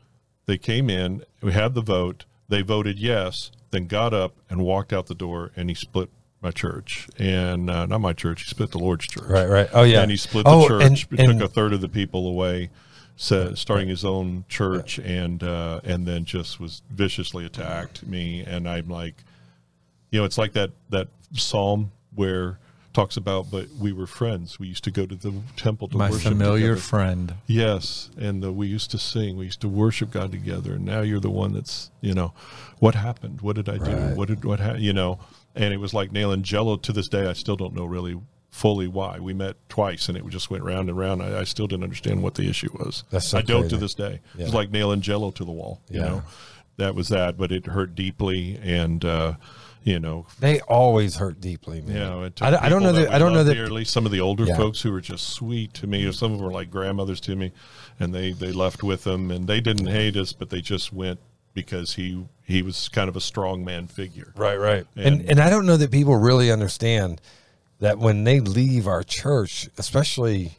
they came in. We had the vote. They voted yes, then got up and walked out the door, and he split my church, and uh, not my church. He split the Lord's church. Right, right. Oh, yeah. And he split the Oh, church. and- and- took a third of the people away, so, starting his own church, and uh, and then just was viciously attacked me. And I'm like, you know, it's like that that psalm where talks about, but we were friends. We used to go to the temple to My worship familiar together. friend. Yes, and uh, we used to sing. We used to worship God together. And now you're the one that's, you know, what happened? What did I do? What did what ha-? you know? And it was like nailing Jello. To this day, I still don't know really fully why. We met twice, and it just went round and round. I, I still didn't understand what the issue was. That's so I don't crazy. to this day. Yeah. It's like nailing Jello to the wall. You know, that was that. But it hurt deeply, and uh, you know, They always hurt deeply, man. you know, I, I don't know that. I don't know that. dearly. Some of the older Yeah. folks who were just sweet to me, or some of them were like grandmothers to me, and they they left with them, and they didn't hate us, but they just went because he he was kind of a strong man figure. Right, right. And, And- and I don't know that people really understand that when they leave our church, especially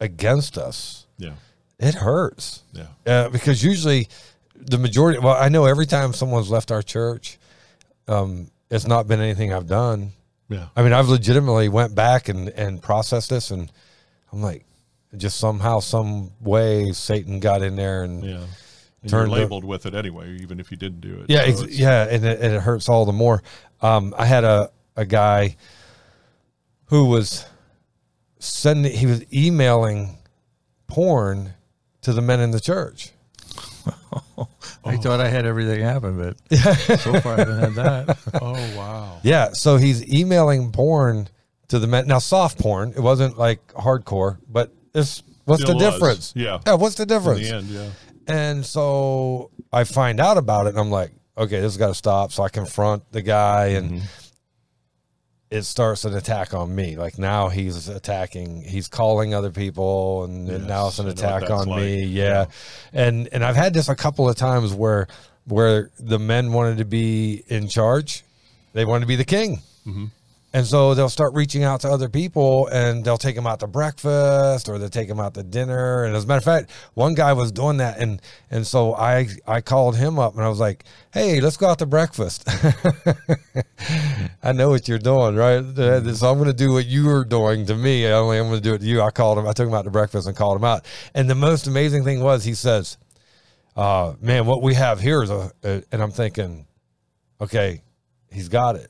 against us, Yeah, it hurts. yeah, Uh, because usually the majority, well, I know every time someone's left our church, um, it's not been anything I've done. yeah. I mean, I've legitimately went back and, and processed this, and I'm like, just somehow, some way, Satan got in there and Yeah. And Turned you're the- labeled with it anyway, even if you didn't do it. Yeah, So ex- yeah, and it, and it hurts all the more. Um, I had a a guy who was sending, he was emailing porn to the men in the church. I thought I had everything happen, but so far I haven't had that. Oh wow. Yeah, so he's emailing porn to the men. Now, soft porn, it wasn't like hardcore, but it's what's Still the was. difference? Yeah. yeah, what's the In difference? the end, yeah. And so I find out about it, and I'm like, okay, this has got to stop. So I confront the guy, and Mm-hmm. it starts an attack on me. Like now he's attacking, he's calling other people, and, and now it's an Yes, I know what attack on like. me. Yeah. and and I've had this a couple of times where where the men wanted to be in charge, they wanted to be the king. And so they'll start reaching out to other people and they'll take them out to breakfast or they'll take them out to dinner. And as a matter of fact, one guy was doing that. And, and so I, I called him up and I was like, Hey, let's go out to breakfast. I know what you're doing, right? Uh, So I'm going to do what you were doing to me. Only I'm going to do it to you. I called him. I took him out to breakfast and called him out. And the most amazing thing was he says, uh, man, what we have here is a, a, and I'm thinking, okay, he's got it.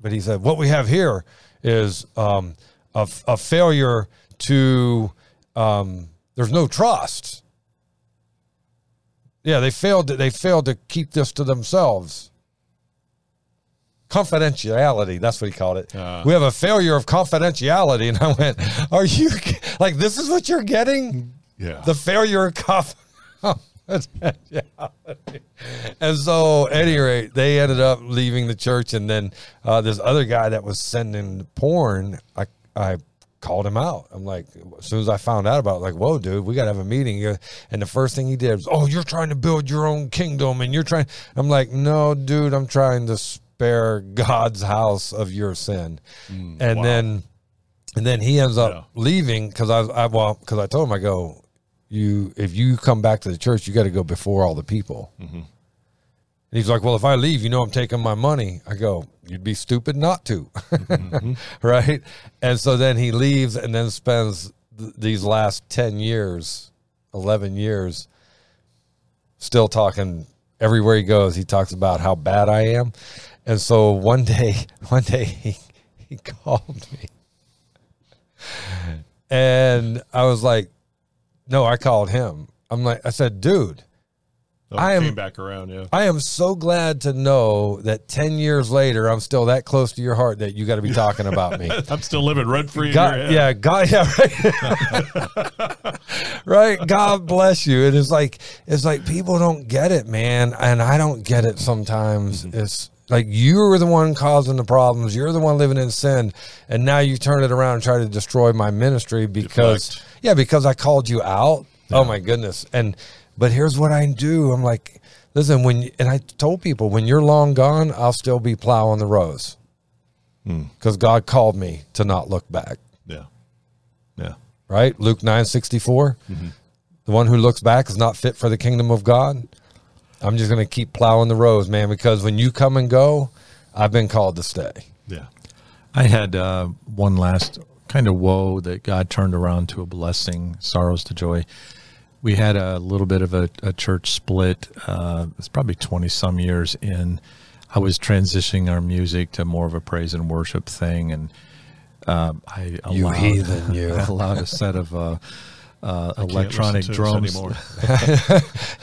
But he said, what we have here is um, a, a failure to, um, there's no trust. Yeah, they failed. To, they failed to keep this to themselves. Confidentiality. That's what he called it. Uh. we have a failure of confidentiality, and I went, "Are you like this? Is what you're getting? Yeah. the failure of conf- confidentiality. and so, at any rate, they ended up leaving the church, and then uh, this other guy that was sending porn, I I called him out. I'm like, as soon as I found out about, it, like, whoa, dude, we got to have a meeting. And the first thing he did was, oh, you're trying to build your own kingdom, and you're trying. I'm like, no, dude, I'm trying to spare God's house of your sin. and wow. then, and then he ends up Yeah. leaving because I, I well, because I told him, I go, you, if you come back to the church, you got to go before all the people. Mm-hmm. And he's like, well, if I leave, you know, I'm taking my money. I go, you'd be stupid not to. Mm-hmm. right. And so then he leaves and then spends th- these last 10 years, 11 years, still talking everywhere he goes. He talks about how bad I am. And so one day, one day he, he called me and I was like, no, I called him. I'm like, I said, dude, Oh, I am- back around. Yeah. I am so glad to know that 10 years later, I'm still that close to your heart that you got to be talking about me. I'm still living rent free. God, yeah, God, yeah, right. right. God bless you. It is like, it's like people don't get it, man. And I don't get it sometimes. Mm-hmm. It's like you're the one causing the problems. You're the one living in sin. And now you turn it around and try to destroy my ministry because, Deflect. Yeah, because I called you out. Oh my goodness. And, but here's what I do. I'm like, listen, when, and I told people, when you're long gone, I'll still be plowing the rows because God called me to not look back Yeah. Yeah. right? Luke nine sixty four. The one who looks back is not fit for the kingdom of God. I'm just going to keep plowing the rows, man, because when you come and go, I've been called to stay. Yeah. I had uh, one last kind of woe that God turned around to a blessing, sorrows to joy. We had a little bit of a, a church split. Uh, it's probably 20 some years in. I was transitioning our music to more of a praise and worship thing. And um, I allowed, You heathen, you. I allowed a set of uh, uh, electronic listen to us drums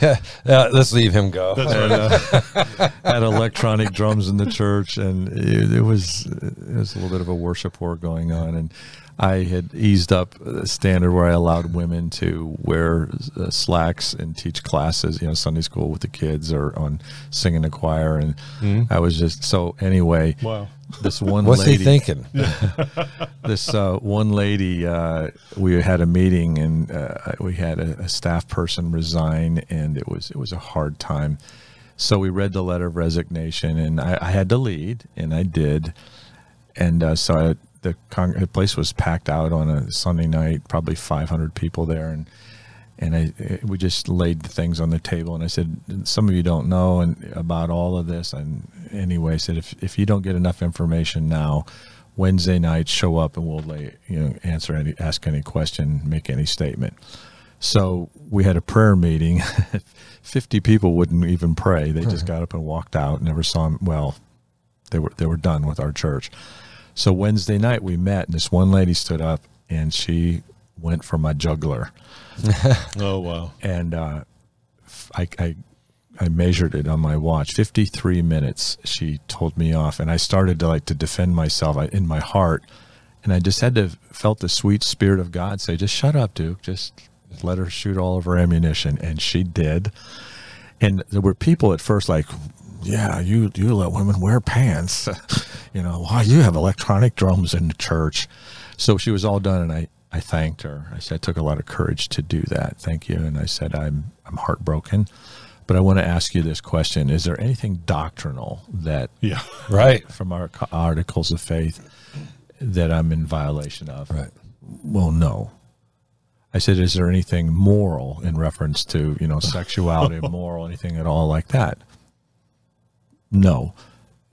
yeah, let's leave him go. and, uh, had electronic drums in the church, and it, it was it was a little bit of a worship war going on. And I had eased up the standard where I allowed women to wear uh, slacks and teach classes, you know, Sunday school with the kids or on singing the choir. And I was just so anyway. Wow. This one What's lady, he thinking? this uh, one lady, uh, we had a meeting and uh, we had a, a staff person resign, and it was it was a hard time. So we read the letter of resignation, and I, I had to lead, and I did. And uh, so I, the, con- the place was packed out on a Sunday night, probably 500 people there, and and I eh, we just laid the things on the table, and I said, some of you don't know and about all of this, and anyway, I said if if you don't get enough information now, Wednesday night show up and we'll lay you know answer any ask any question, make any statement. So we had a prayer meeting. Fifty people wouldn't even pray; they just got up and walked out. Never saw him. Well, they were they were done with our church. So Wednesday night we met, and this one lady stood up and she went for my juggler Oh wow. and uh, I, I I measured it on my watch. Fifty three minutes. She told me off, and I started to like to defend myself in my heart, and I just had to felt the sweet spirit of God say, "Just shut up, Duke. Just let her shoot all of her ammunition," and she did. And there were people at first like, "Yeah, you you let women wear pants, you know? Why you have electronic drums in the church?" So she was all done, and I I thanked her. I said, "I took a lot of courage to do that. Thank you." And I said, "I'm I'm heartbroken, But I want to ask you this question: Is there anything doctrinal that, Yeah. Right. from our articles of faith, that I'm in violation of? Right. Well, no. I said, is there anything moral in reference to you know sexuality, moral, anything at all like that? No.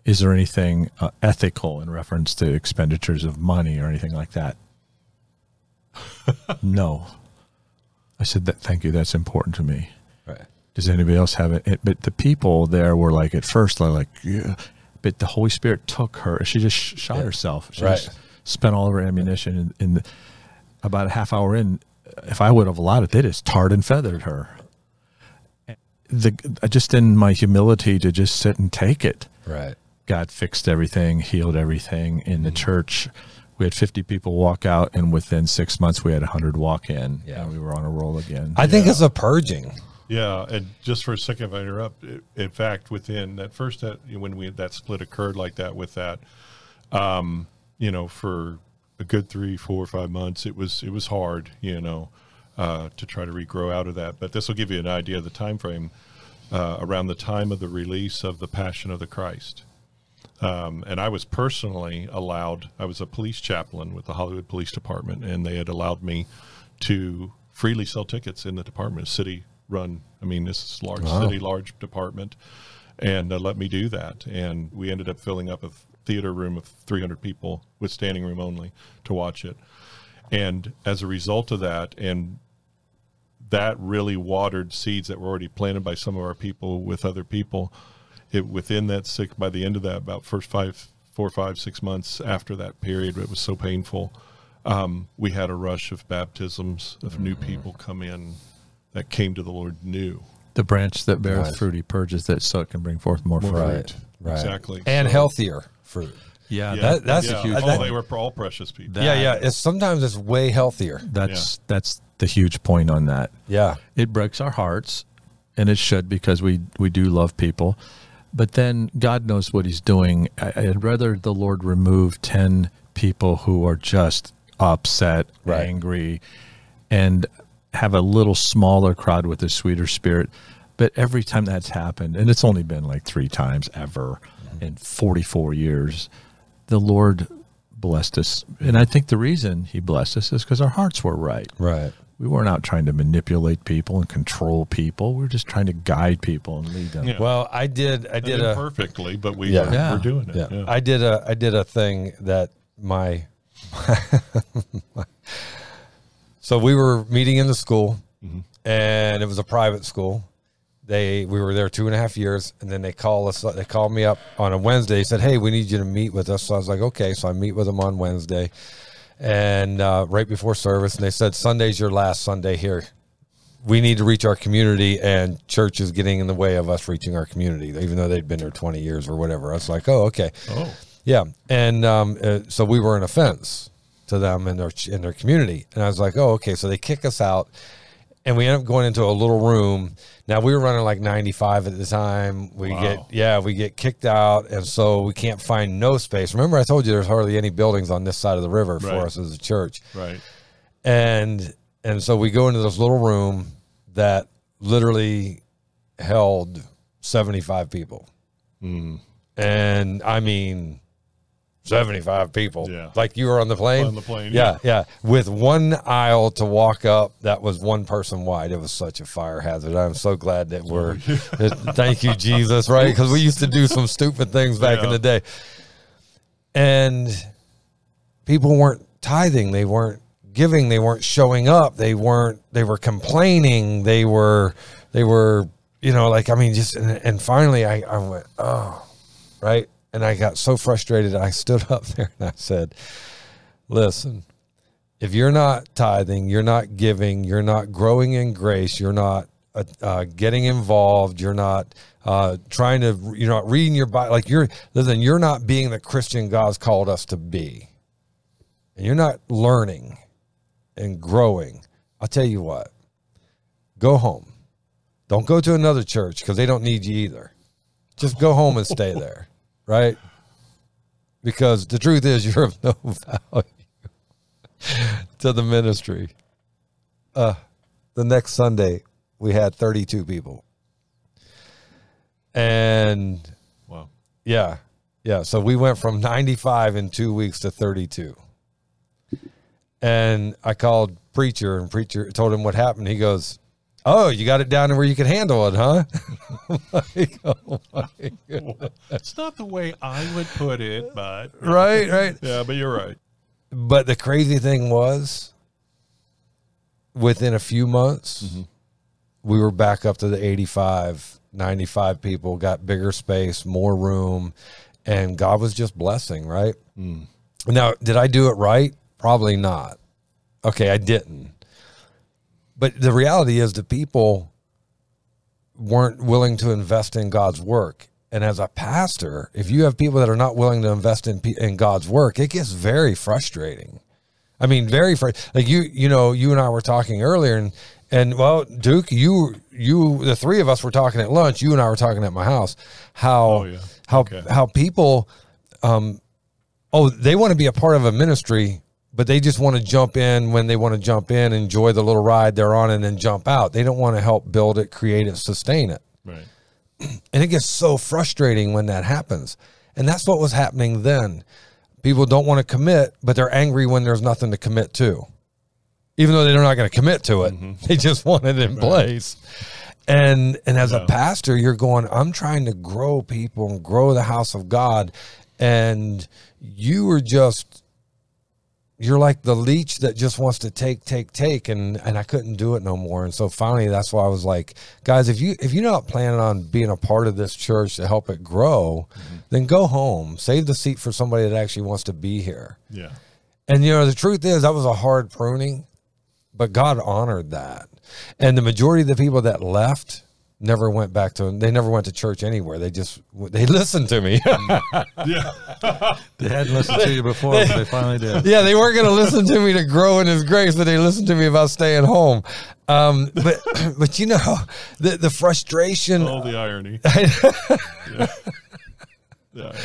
Is there anything uh, ethical in reference to expenditures of money or anything like that? no. I said that. Thank you. That's important to me. Right. Does anybody else have it? it? But the people there were like, at first, they're like, yeah. But the Holy Spirit took her. She just sh- shot herself. She Right. spent all of her ammunition. In, in the, about a half hour in, if I would have allowed it, they just tarred and feathered her. The just in my humility to just sit and take it. Right. God fixed everything, healed everything in the Mm-hmm. church. We had 50 people walk out, and within six months, we had 100 walk in, Yeah. and we were on a roll again. I think it's a purging. Yeah, and just for a second, if I interrupt, in fact, within that first that when we that split occurred like that with that, um, you know, for a good three, four, five months, it was it was hard, you know, uh, to try to regrow out of that. But this will give you an idea of the time frame uh, around the time of the release of the Passion of the Christ. Um, and I was personally allowed. I was a police chaplain with the Hollywood Police Department, and they had allowed me to freely sell tickets in the department, city run. I mean, this is large Wow. city, large department, and uh, let me do that. And we ended up filling up a theater room of 300 people with standing room only to watch it. And as a result of that, and that really watered seeds that were already planted by some of our people with other people. It within that six by the end of that about first five, four, five, six months after that period, it was so painful. Um, we had a rush of baptisms of new people come in that came to the Lord new. the branch that beareth Right. fruit, he purges that so it can bring forth more, fruit. Right. Right. Exactly. And So- healthier fruit. Yeah, Yeah, That- that's yeah. a huge Oh, thing. they were all precious people. That- yeah, yeah. It's sometimes it's way healthier. that's that's the huge point on that. Yeah. It breaks our hearts, and it should because we we do love people. But then God knows what He's doing. I, I'd rather the Lord remove ten people who are just upset, Right. angry, and have a little smaller crowd with a sweeter spirit. But every time that's happened, and it's only been like three times ever mm-hmm. in 44 years, the Lord blessed us. And I think the reason He blessed us is because our hearts were right. Right. We weren't out trying to manipulate people and control people. We were just trying to guide people and lead them. Yeah. Well, I did. I did Not a. imperfectly, but we Yeah. were, Yeah. we're doing it. Yeah. Yeah. I did a. I did a thing that my. so we were meeting in the school, mm-hmm. and it was a private school. They we were there two and a half years, and then they call us. They called me up on a Wednesday. They said, "Hey, we need you to meet with us." So I was like, "Okay." So I meet with them on Wednesday, and uh, right before service, and they said, "Sunday's your last Sunday here. We need to reach our community, and church is getting in the way of us reaching our community, even though they'd been there twenty years or whatever." I was like, "Oh, okay." oh, Yeah, and um, uh, so we were an offense to them in their in their community, and I was like, "Oh, okay." So they kick us out, and we end up going into a little room. Now we were running like ninety five at the time. We Wow. get yeah, we get kicked out, and so we can't find no space. Remember, I told you there's hardly any buildings on this side of the river for Right. us as a church, right. and and so we go into this little room that literally held seventy five people, Mm. and I mean. 75 people. Yeah. Like you were on the plane? On the plane, Yeah, yeah. With one aisle to walk up that was one person wide. It was such a fire hazard. I'm so glad that we're, thank you, Jesus, right? Because we used to do some stupid things back in the day. And people weren't tithing. They weren't giving. They weren't showing up. They weren't, they were complaining. They were, they were, you know, like, I mean, just, and, and finally I, I went, oh, right. And I got so frustrated. I stood up there and I said, listen, if you're not tithing, you're not giving, you're not growing in grace, you're not uh, uh, getting involved, you're not uh, trying to, you're not reading your Bible, like you're, listen, you're not being the Christian God's called us to be. And you're not learning and growing. I'll tell you what, go home. Don't go to another church because they don't need you either. Just go home and stay there, right? Because the truth is, you're of no value to the ministry. Uh, the next Sunday, we had 32 people. And Wow. yeah, yeah. So we went from 95 in two weeks to 32. And I called preacher, and preacher told him what happened. He goes, "Oh, you got it down to where you can handle it, huh?" like, oh. It's not the way I would put it, but Right, right. yeah, but you're right. But the crazy thing was, within a few months, mm-hmm. we were back up to the 85, 95 people, got bigger space, more room, and God was just blessing, right? Mm. Now, did I do it right? Probably not. Okay, I didn't. But the reality is, the people weren't willing to invest in God's work. And as a pastor, if you have people that are not willing to invest in in God's work, it gets very frustrating. I mean, very fr- like you you know you and I were talking earlier, and and well, Duke, you you the three of us were talking at lunch. You and I were talking at my house. How Oh, yeah. how Okay. how people, um, oh, they want to be a part of a ministry, but they just want to jump in when they want to jump in, enjoy the little ride they're on, and then jump out. They don't want to help build it, create it, sustain it. Right. And it gets so frustrating when that happens. And that's what was happening then. People don't want to commit, but they're angry when there's nothing to commit to. Even though they're not going to commit to it, mm-hmm. they just want it in place. And and as a pastor, you're going, I'm trying to grow people and grow the house of God. And you are just you're like the leech that just wants to take take take and and I couldn't do it no more. And so finally that's why I was like guys if you if you're not planning on being a part of this church to help it grow mm-hmm. then go home. Save the seat for somebody that actually wants to be here. Yeah. and you know the truth is that was a hard pruning but God honored that. And the majority of the people that left never went back to they never went to church anywhere they just they listened to me Yeah. They hadn't listened to you before, but they finally did. yeah, they weren't going to listen to me to grow in His grace, but they listened to me about staying home. Um, but but you know the the frustration, Oh, the irony. yeah. The irony.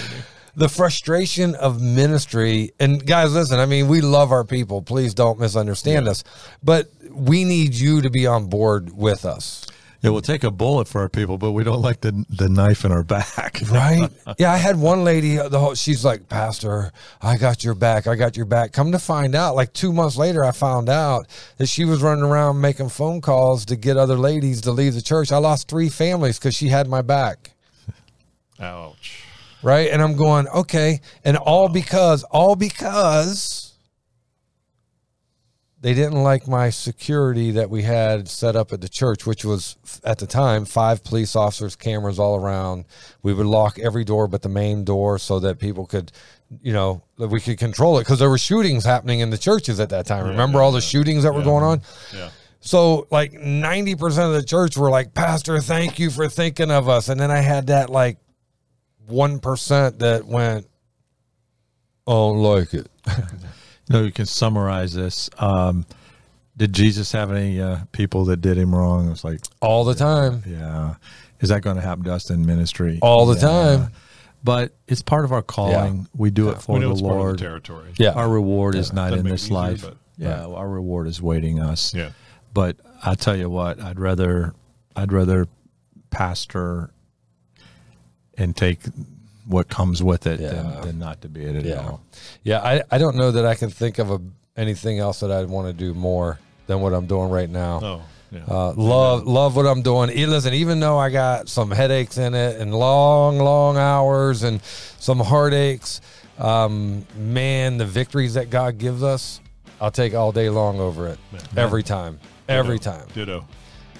the frustration of ministry. And guys, listen, I mean, we love our people. Please don't misunderstand us, but we need you to be on board with us. It will take a bullet for our people, but we don't like the the knife in our back. Right? yeah, I had one lady. uh, The whole, she's like, Pastor, I got your back. I got your back. Come to find out, like two months later, I found out that she was running around making phone calls to get other ladies to leave the church. I lost three families because she had my back. Ouch. Right? And I'm going, okay, and all because, all because they didn't like my security that we had set up at the church, which was at the time five police officers, cameras all around. We would lock every door but the main door so that people could, you know, that we could control it because there were shootings happening in the churches at that time. Remember yeah, all the yeah. shootings that were going on? Yeah. So like 90% of the church were like, Pastor, thank you for thinking of us. And then I had that like 1% that went, I don't like it. No, you can summarize this. Um, did Jesus have any uh, people that did him wrong? It was like, All the time. yeah, is that going to happen to us in ministry All the Yeah. time. But it's part of our calling. We do it for we know the it's part of Lord. the territory. Yeah. Our reward is not Doesn't in this easier, life. but- yeah, our reward is waiting us. Yeah. But I tell you what, I'd rather I'd rather pastor and take what comes with it Yeah. than, than not to be it at Yeah. all. Yeah. I, I don't know that I can think of a, anything else that I'd want to do more than what I'm doing right now. Oh, yeah. Uh, love love what I'm doing. E- Listen, even though I got some headaches in it and long, long hours and some heartaches, um, man, the victories that God gives us, I'll take all day long over it. Every time. Every time. Ditto.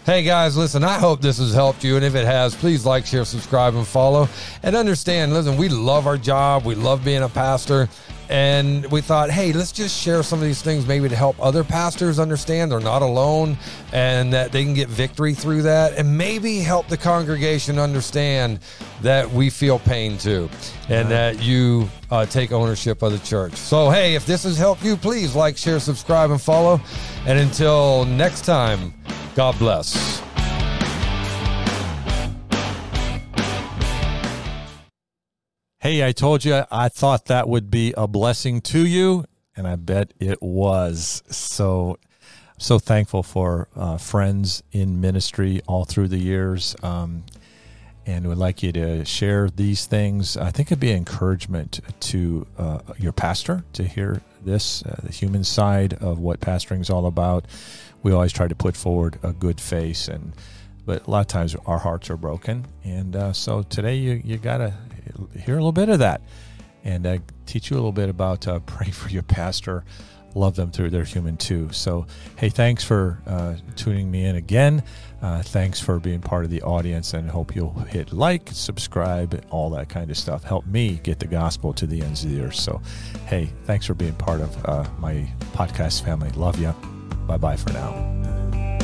Hey guys, listen, I hope this has helped you. And if it has, please like, share, subscribe, and follow. And understand, listen, we love our job. We love being a pastor. And we thought, hey, let's just share some of these things maybe to help other pastors understand they're not alone and that they can get victory through that. And maybe help the congregation understand that we feel pain too and that you uh, take ownership of the church. So, hey, if this has helped you, please like, share, subscribe, and follow. And until next time, God bless. Hey, I told you I thought that would be a blessing to you, and I bet it was. So, so thankful for uh, friends in ministry all through the years. Um, and would like you to share these things. I think it'd be encouragement to uh, your pastor to hear this, uh, the human side of what pastoring is all about. We always try to put forward a good face, and but a lot of times our hearts are broken, and uh, so today you you gotta hear a little bit of that, and uh, teach you a little bit about uh, pray for your pastor love them through their human too. So, hey, thanks for uh, tuning me in again. Uh, thanks for being part of the audience, and hope you'll hit like, subscribe, all that kind of stuff. Help me get the gospel to the ends of the earth. So, hey, thanks for being part of uh, my podcast family. Love you. Bye bye for now.